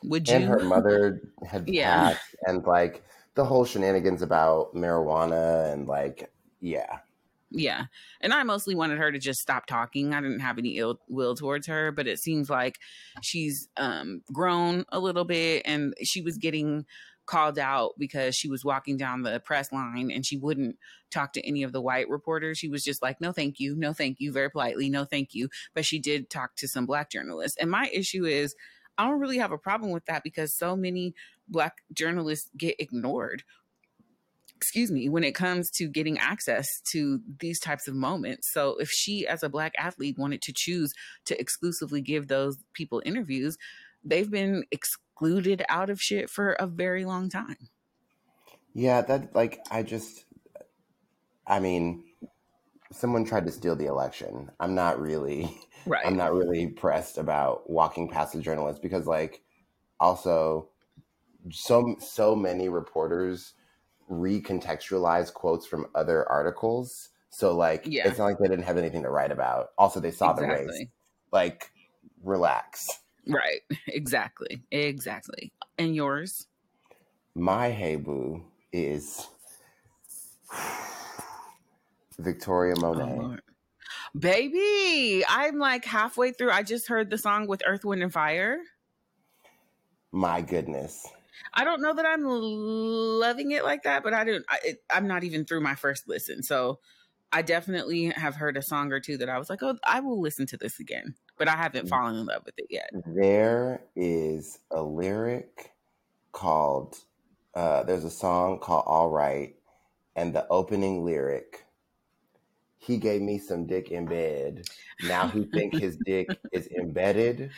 would you? And her mother had yeah. passed, and like the whole shenanigans about marijuana and like yeah. Yeah. And I mostly wanted her to just stop talking. I didn't have any ill will towards her, but it seems like she's um grown a little bit and she was getting called out because she was walking down the press line and she wouldn't talk to any of the white reporters. She was just like, no, thank you. No, thank you. Very politely. No, thank you. But she did talk to some black journalists. And my issue is, I don't really have a problem with that because so many black journalists get ignored excuse me, when it comes to getting access to these types of moments. So if she, as a black athlete, wanted to choose to exclusively give those people interviews, they've been excluded out of shit for a very long time. Yeah, that like I just I mean someone tried to steal the election. I'm not really right. I'm not really pressed about walking past the journalists because like also so so many reporters recontextualize quotes from other articles. So like yeah. it's not like they didn't have anything to write about. Also they saw exactly. the race. Like relax. Right. Exactly. Exactly. And yours? My hey boo is Victoria oh, Monet. Oh, Baby, I'm like halfway through. I just heard the song with Earth, Wind, and Fire. My goodness. I don't know that I'm loving it like that, but I don't. I, am not even through my first listen, so I definitely have heard a song or two that I was like, "Oh, I will listen to this again." But I haven't fallen in love with it yet. There is a lyric called, uh, there's a song called All Right, and the opening lyric, he gave me some dick in bed. Now he think his dick is embedded.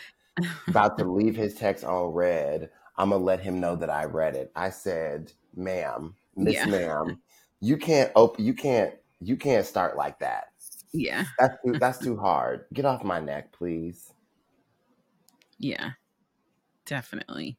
About to leave his text on red. I'm gonna let him know that I read it. I said, ma'am, Miss yeah. Ma'am, you can't open you can't you can't start like that. Yeah. That's too, that's too hard. Get off my neck, please. Yeah. Definitely.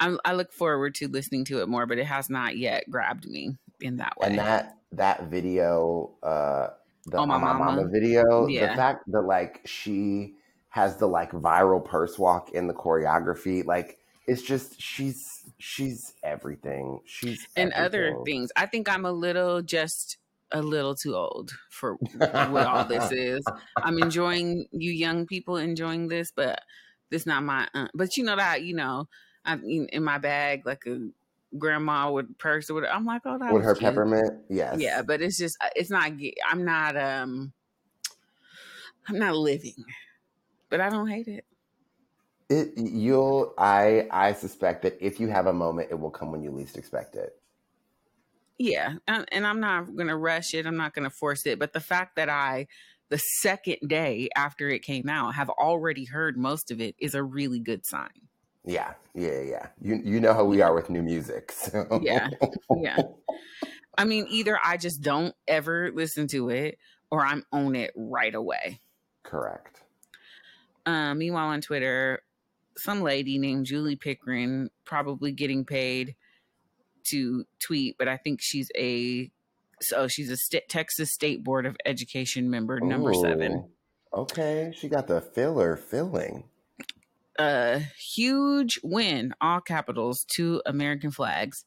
I'm, I look forward to listening to it more, but it has not yet grabbed me in that way. And that that video, uh, the oh, my, mama. mama video, yeah. the fact that like she has the like viral purse walk in the choreography, like it's just she's she's everything. She's and everything. other things. I think I'm a little just a little too old for what all this is. I'm enjoying you young people enjoying this, but this not my. Uh, but you know that you know I'm in my bag like a grandma would purse with. I'm like, oh, that with her cute. peppermint. Yes. Yeah, but it's just uh, it's not. I'm not. Um, I'm not living, but I don't hate it. It, you'll. I. I suspect that if you have a moment, it will come when you least expect it. Yeah, and, and I'm not gonna rush it. I'm not gonna force it. But the fact that I, the second day after it came out, have already heard most of it is a really good sign. Yeah. Yeah. Yeah. You. You know how we are with new music. So. Yeah. Yeah. I mean, either I just don't ever listen to it, or I'm on it right away. Correct. Um, meanwhile, on Twitter, some lady named Julie Pickren, probably getting paid to tweet, but I think she's a so oh, she's a st- Texas State Board of Education member, number seven. Okay. She got the filler filling. A huge win, all capitals, two American flags.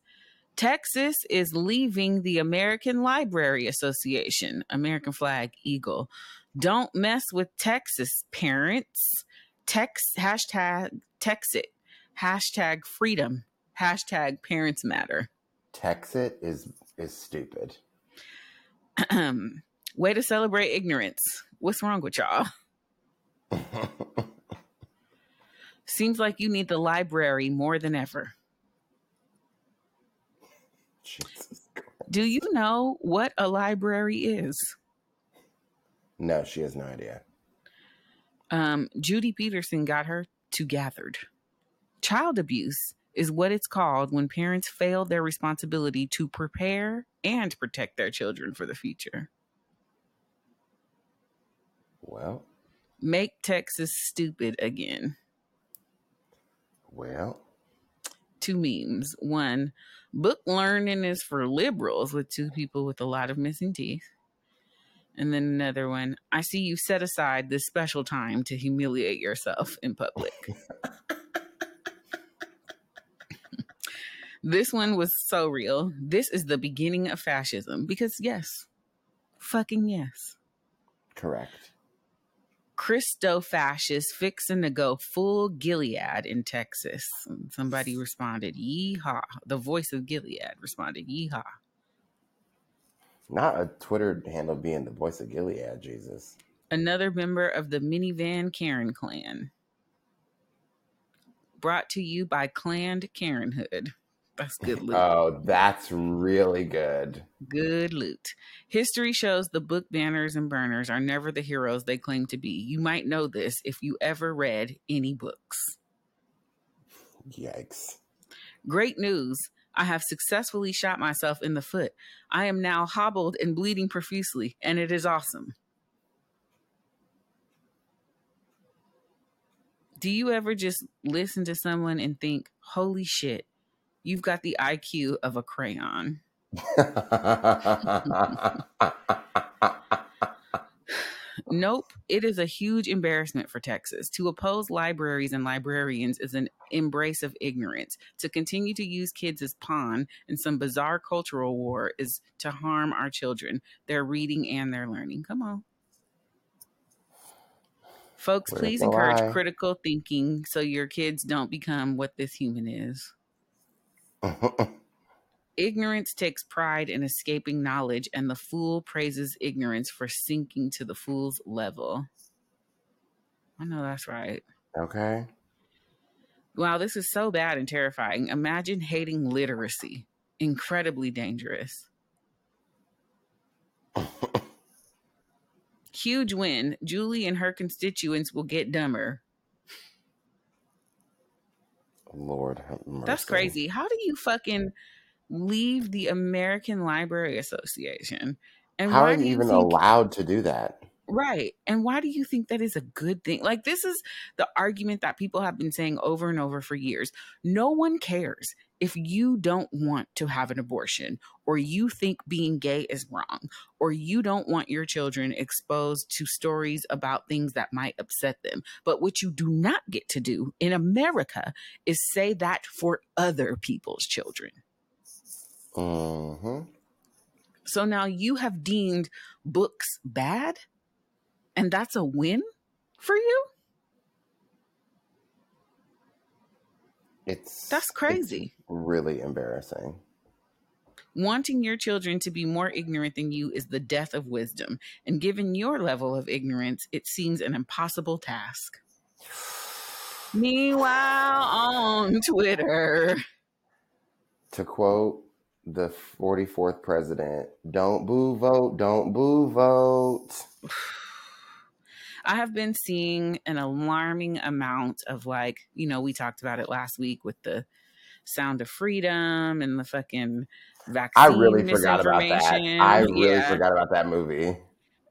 Texas is leaving the American Library Association, American flag, eagle. Don't mess with Texas, parents. Tex hashtag Texit, hashtag freedom, hashtag parents matter. Texit is is stupid. Way to celebrate ignorance. What's wrong with y'all? Seems like you need the library more than ever. Jesus. Do you know what a library is? No, she has no idea. Um, Judy Peterson got her to gathered. Child abuse is what it's called when parents fail their responsibility to prepare and protect their children for the future. Well, Make Texas stupid again. well. Two memes. One, book learning is for liberals with two people with a lot of missing teeth. And then another one, I see you set aside this special time to humiliate yourself in public. this one was so real. This is the beginning of fascism because, yes, fucking yes. Correct. Christo fascists fixing to go full Gilead in Texas. And somebody responded, Yeehaw. The voice of Gilead responded, Yeehaw. Not a Twitter handle being the voice of Gilead, Jesus. Another member of the minivan Karen clan. Brought to you by Clan Karenhood. That's good loot. Oh, that's really good. Good loot. History shows the book banners and burners are never the heroes they claim to be. You might know this if you ever read any books. Yikes. Great news. I have successfully shot myself in the foot. I am now hobbled and bleeding profusely, and it is awesome. Do you ever just listen to someone and think, holy shit, you've got the IQ of a crayon? Nope. It is a huge embarrassment for Texas. To oppose libraries and librarians is an embrace of ignorance. To continue to use kids as pawn in some bizarre cultural war is to harm our children, their reading and their learning. Come on. Folks, Where's please encourage lie? critical thinking so your kids don't become what this human is. Ignorance takes pride in escaping knowledge, and the fool praises ignorance for sinking to the fool's level. I know that's right. okay. Wow, this is so bad and terrifying. Imagine hating literacy. Incredibly dangerous. Huge win. Julie and her constituents will get dumber. Lord have mercy. That's crazy. How do you fucking leave the American Library Association? And How why are you even think allowed to do that? Right. And why do you think that is a good thing? Like, this is the argument that people have been saying over and over for years. No one cares if you don't want to have an abortion, or you think being gay is wrong, or you don't want your children exposed to stories about things that might upset them. But what you do not get to do in America is say that for other people's children. hmm So now you have deemed books bad, and that's a win for you? It's That's it's crazy. really embarrassing. Wanting your children to be more ignorant than you is the death of wisdom. And given your level of ignorance, it seems an impossible task. Meanwhile, on Twitter, To quote the 44th president, don't boo vote, don't boo vote. I have been seeing an alarming amount of like, you know, we talked about it last week with the sound of freedom and the fucking vaccine I really forgot about that. I really Yeah. forgot about that movie.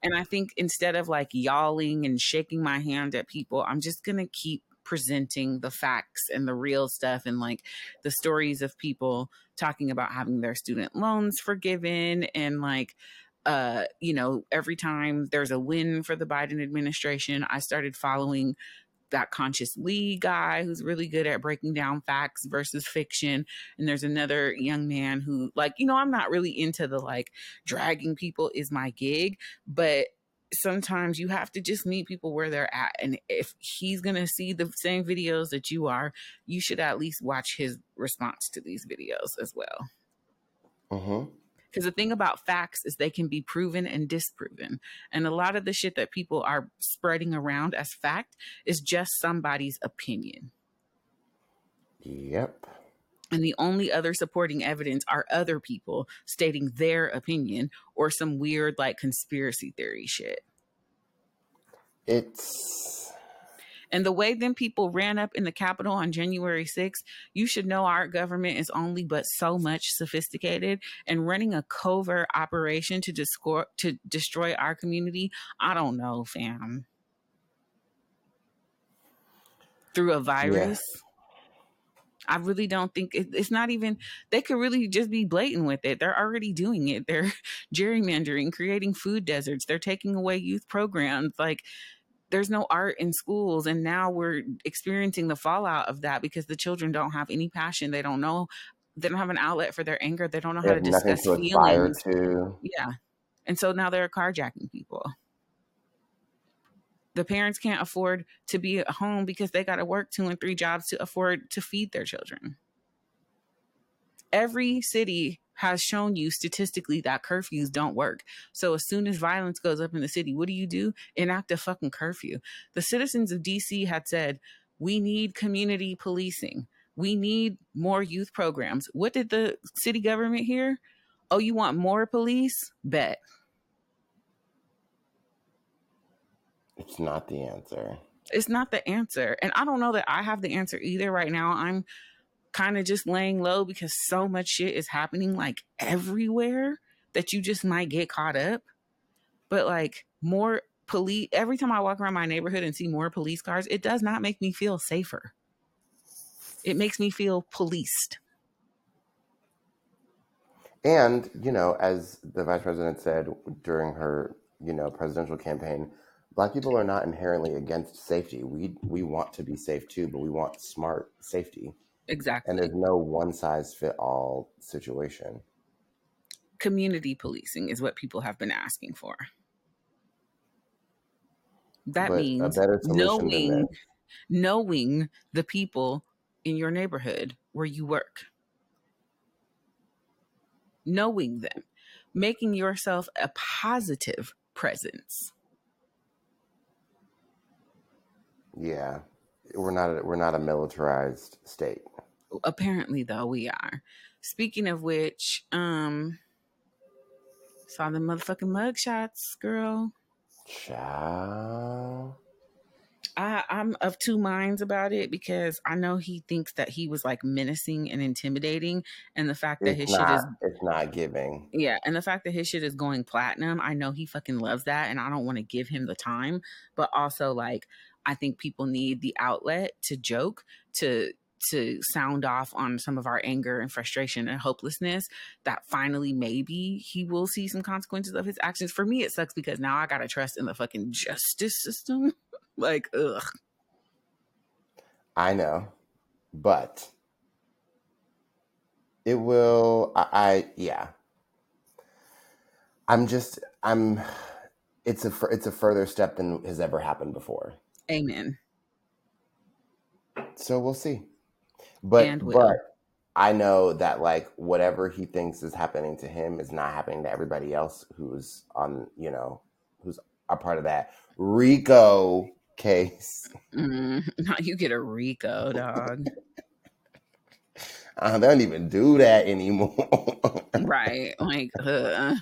And I think instead of like yawling and shaking my hand at people, I'm just going to keep presenting the facts and the real stuff and like the stories of people talking about having their student loans forgiven and like uh you know every time there's a win for the Biden administration I started following that conscious Lee guy who's really good at breaking down facts versus fiction. And there's another young man who like you know I'm not really into the like dragging people is my gig but sometimes you have to just meet people where they're at. And if he's going to see the same videos that you are you should at least watch his response to these videos as well. Hmm because the thing about facts is they can be proven and disproven and a lot of the shit that people are spreading around as fact is just somebody's opinion Yep. and the only other supporting evidence are other people stating their opinion or some weird like conspiracy theory shit It's And the way them people ran up in the Capitol on January 6th, you should know our government is only but so much sophisticated and running a covert operation to discord to destroy our community. I don't know, fam. Through a virus. I really don't think it, it's not even, they could really just be blatant with it. They're already doing it. They're gerrymandering, creating food deserts. They're taking away youth programs. Like, there's no art in schools and now we're experiencing the fallout of that because the children don't have any passion. They don't know they don't have an outlet for their anger. They don't know they how to discuss to feelings. to. yeah. And so now they're carjacking people. The parents can't afford to be at home because they got to work two and three jobs to afford to feed their children. Every city has shown you statistically that curfews don't work. So as soon as violence goes up in the city, what do you do? Enact a fucking curfew. The citizens of DC had said, we need community policing. We need more youth programs. What did the city government hear? Oh, you want more police? Bet. It's not the answer. It's not the answer. And I don't know that I have the answer either right now. I'm kind of just laying low because so much shit is happening like everywhere that you just might get caught up. But like more police, every time I walk around my neighborhood and see more police cars, it does not make me feel safer. It makes me feel policed. And, you know, as the vice president said during her, you know, presidential campaign, black people are not inherently against safety. We we want to be safe too, but we want smart safety. Exactly. And there's no one size fit all situation. Community policing is what people have been asking for. That but means knowing than this. knowing the people in your neighborhood where you work knowing them making yourself a positive presence Yeah. We're not a, we're not a militarized state. Apparently though we are speaking of which um saw the motherfucking mug shots girl Ciao. I, I'm of two minds about it because I know he thinks that he was like menacing and intimidating, and the fact that his It's shit is not it's not giving. Yeah, and the fact that his shit is going platinum, I know he fucking loves that, and I don't want to give him the time. But also, like, I think people need the outlet to joke, to to sound off on some of our anger and frustration and hopelessness. That finally, maybe he will see some consequences of his actions. For me, it sucks because now I gotta trust in the fucking justice system. like, ugh. I know. But it will I, I yeah. I'm just I'm it's a it's a further step than has ever happened before. Amen. So we'll see. But but I know that like whatever he thinks is happening to him is not happening to everybody else who's on, you know, who's a part of that RICO case. Mm, you get a Rico, dog. Uh, they don't even do that anymore. right. Like, uh,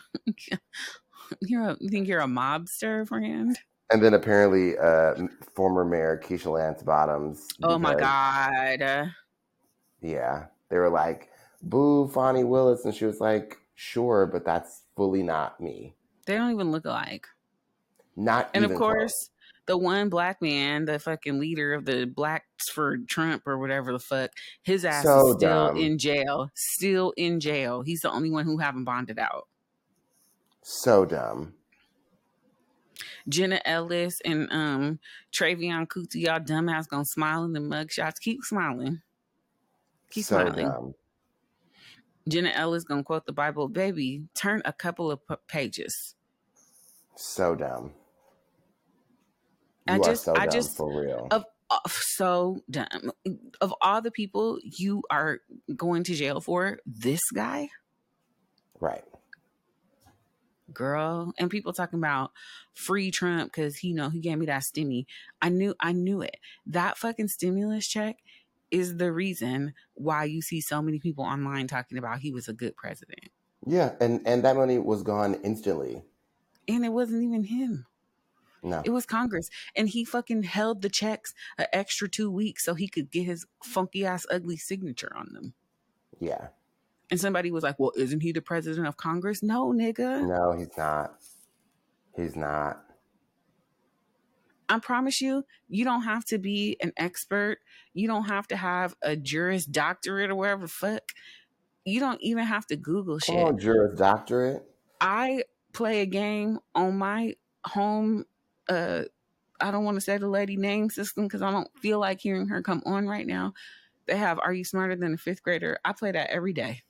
you're a, you think you're a mobster, friend? and then apparently, uh, former Mayor Keisha Lance Bottoms. Oh my God. Yeah, they were like, "Boo, Fani Willis," and she was like, "Sure, but that's fully not me." They don't even look alike. Not And of course, close. the one black man, the fucking leader of the Blacks for Trump or whatever the fuck, his ass So is still dumb. in jail. Still in jail. He's the only one who haven't bonded out. so dumb. Jenna Ellis and um Trevian Kutti, y'all dumbass gonna smile in the mugshots. Keep smiling. Keep so smiling. dumb. Jenna Ellis gonna quote the Bible, baby. Turn a couple of p- pages. So dumb. I just- are so I dumb just- for real. Of uh, so dumb. Of all the people you are going to jail for, this guy, right. girl, and people talking about free Trump because you know he gave me that stimmy. I knew, I knew it. That fucking stimulus check is the reason why you see so many people online talking about he was a good president, Yeah, and and that money was gone instantly. and it wasn't even him. No. It was Congress. And he fucking held the checks an extra two weeks so he could get his funky ass ugly signature on them. Yeah. And somebody was like, Well, isn't he the president of Congress? No, nigga. No, he's not. He's not. I promise you, you don't have to be an expert. You don't have to have a Juris Doctorate or whatever fuck. You don't even have to Google shit. on, Juris Doctorate. I play a game on my home uh I don't want to say the lady name system because I don't feel like hearing her come on right now. They have Are You Smarter Than a Fifth Grader? I play that every day.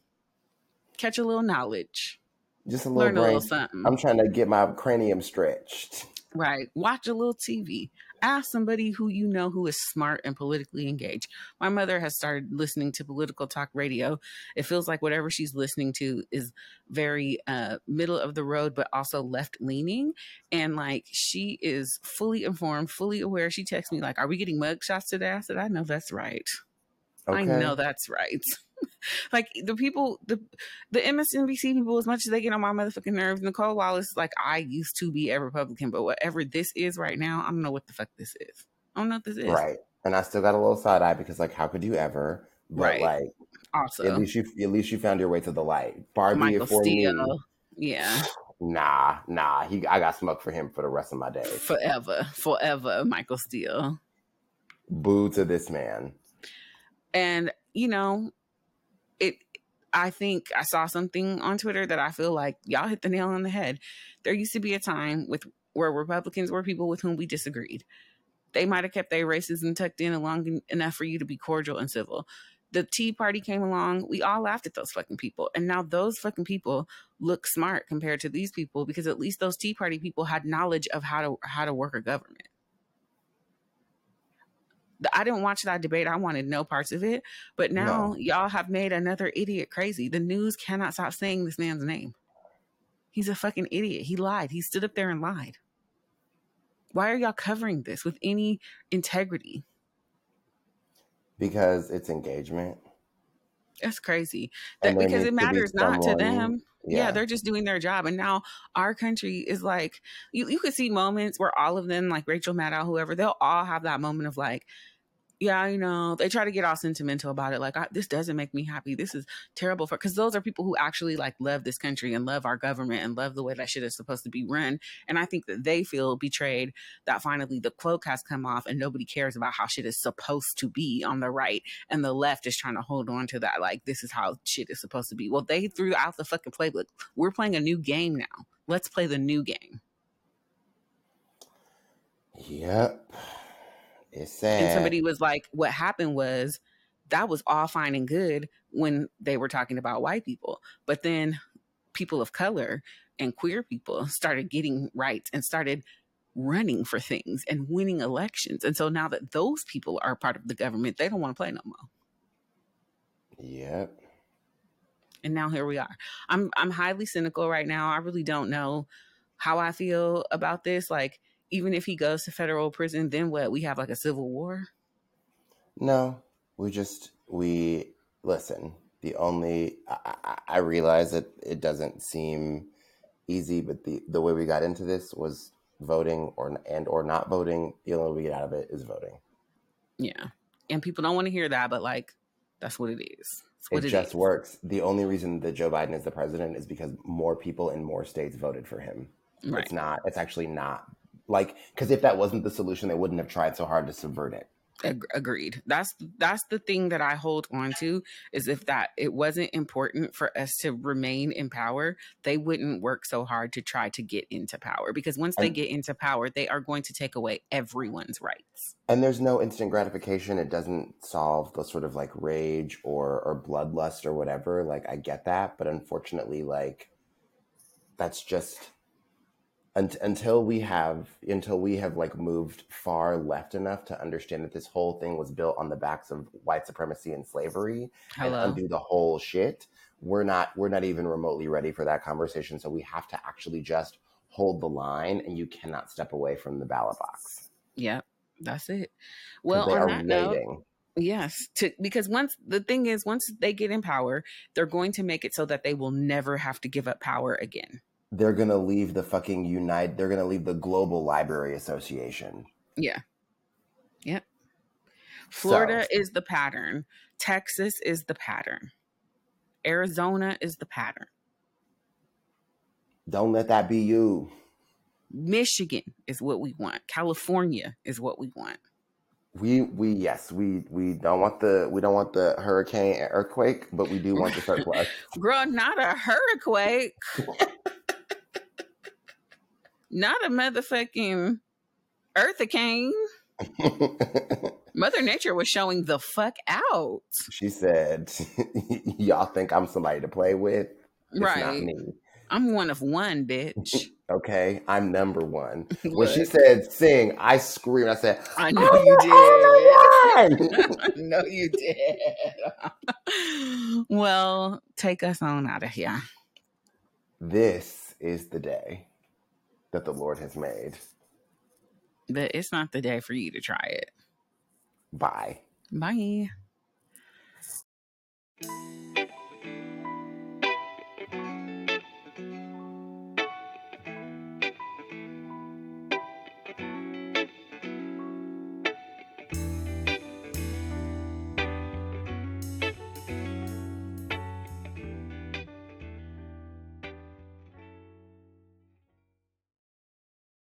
Catch a little knowledge. Just a little Learn a little something. I'm trying to get my cranium stretched. Right. Watch a little TV. Ask somebody who you know who is smart and politically engaged. My mother has started listening to political talk radio. It feels like whatever she's listening to is very uh, middle of the road, but also left leaning. And like she is fully informed, fully aware. She texts me like, "Are we getting mug shots today?" I said, "I know that's right. Okay. I know that's right." like the people, the the MSNBC people, as much as they get on my motherfucking nerves, Nicolle Wallace, like I used to be a Republican, but whatever this is right now, I don't know what the fuck this is. I don't know what this is. Right. And I still got a little side eye because like how could you ever? But Right. like Also, at least you at least you found your way to the light. Barbie Michael for me. Yeah, Nah, nah. He I got smoke for him for the rest of my days. forever, forever, Michael Steele. Boo to this man. And you know, it. I think I saw something on Twitter that I feel like y'all hit the nail on the head. There used to be a time with where Republicans were people with whom we disagreed. They might have kept their racism tucked in long enough for you to be cordial and civil. The Tea Party came along. We all laughed at those fucking people. And now those fucking people look smart compared to these people because at least those Tea Party people had knowledge of how to how to work a government. I didn't watch that debate. I wanted no parts of it. But now No. y'all have made another idiot crazy. The news cannot stop saying this man's name. He's a fucking idiot. He lied. He stood up there and lied. Why are y'all covering this with any integrity? Because it's engagement. That's crazy. That, because it be matters not to them. Yeah. Yeah. they're just doing their job. And now our country is like, you, you could see moments where all of them, like Rachel Maddow, whoever, they'll all have that moment of like, yeah, you know, they try to get all sentimental about it. Like, I, this doesn't make me happy. This is terrible for, because those are people who actually like love this country and love our government and love the way that shit is supposed to be run. And I think that they feel betrayed that finally the cloak has come off and nobody cares about how shit is supposed to be on the right. And the left is trying to hold on to that. Like, this is how shit is supposed to be. Well, they threw out the fucking playbook. We're playing a new game now. Let's play the new game. Yep. It's sad. And somebody was like, what happened was that was all fine and good when they were talking about white people. But then people of color and queer people started getting rights and started running for things and winning elections. And so now that those people are part of the government, they don't want to play no more. Yep. And now here we are. I'm I'm highly cynical right now. I really don't know how I feel about this. Like, even if he goes to federal prison, then what? We have like a civil war? No, we just we listen. The only I, I, I realize that it doesn't seem easy, but the the way we got into this was voting or and or not voting. The only way we get out of it is voting. Yeah, and people don't want to hear that, but like that's what it is. It, it, just is. works. The only reason that Joe Biden is the president is because more people in more states voted for him. Right. It's not. It's actually not like because if that wasn't the solution, they wouldn't have tried so hard to subvert it. Agreed. That's that's the thing that I hold on to is if that it wasn't important for us to remain in power, they wouldn't work so hard to try to get into power because once they get into power, they are going to take away everyone's rights. And there's no instant gratification. It doesn't solve the sort of like rage or or bloodlust or whatever. Like I get that, but unfortunately, like that's just until we have until we have like moved far left enough to understand that this whole thing was built on the backs of white supremacy and slavery Hello. and undo the whole shit we're not we're not even remotely ready for that conversation. So we have to actually just hold the line and you cannot step away from the ballot box. Yep that's it. Well on that note Yes, to, because once the thing is, once they get in power, they're going to make it so that they will never have to give up power again they're gonna leave the fucking unite they're gonna leave the global library association. Yeah. Yep. Florida so. is the pattern. Texas is the pattern. Arizona is the pattern. Don't let that be you. Michigan is what we want. California is what we want. We we yes we we don't want the we don't want the hurricane earthquake but we do want the surplus girl not a hurricane not a motherfucking earthicane. Mother Nature was showing the fuck out. She said, "Y'all think I'm somebody to play with? It's right? I'm one of one, bitch. okay, I'm number one." when she said "sing," I screamed. I said, "I oh know oh, you did. I know you did." well, take us on out of here. This is the day that the Lord has made. But it's not the day for you to try it. Bye. Bye.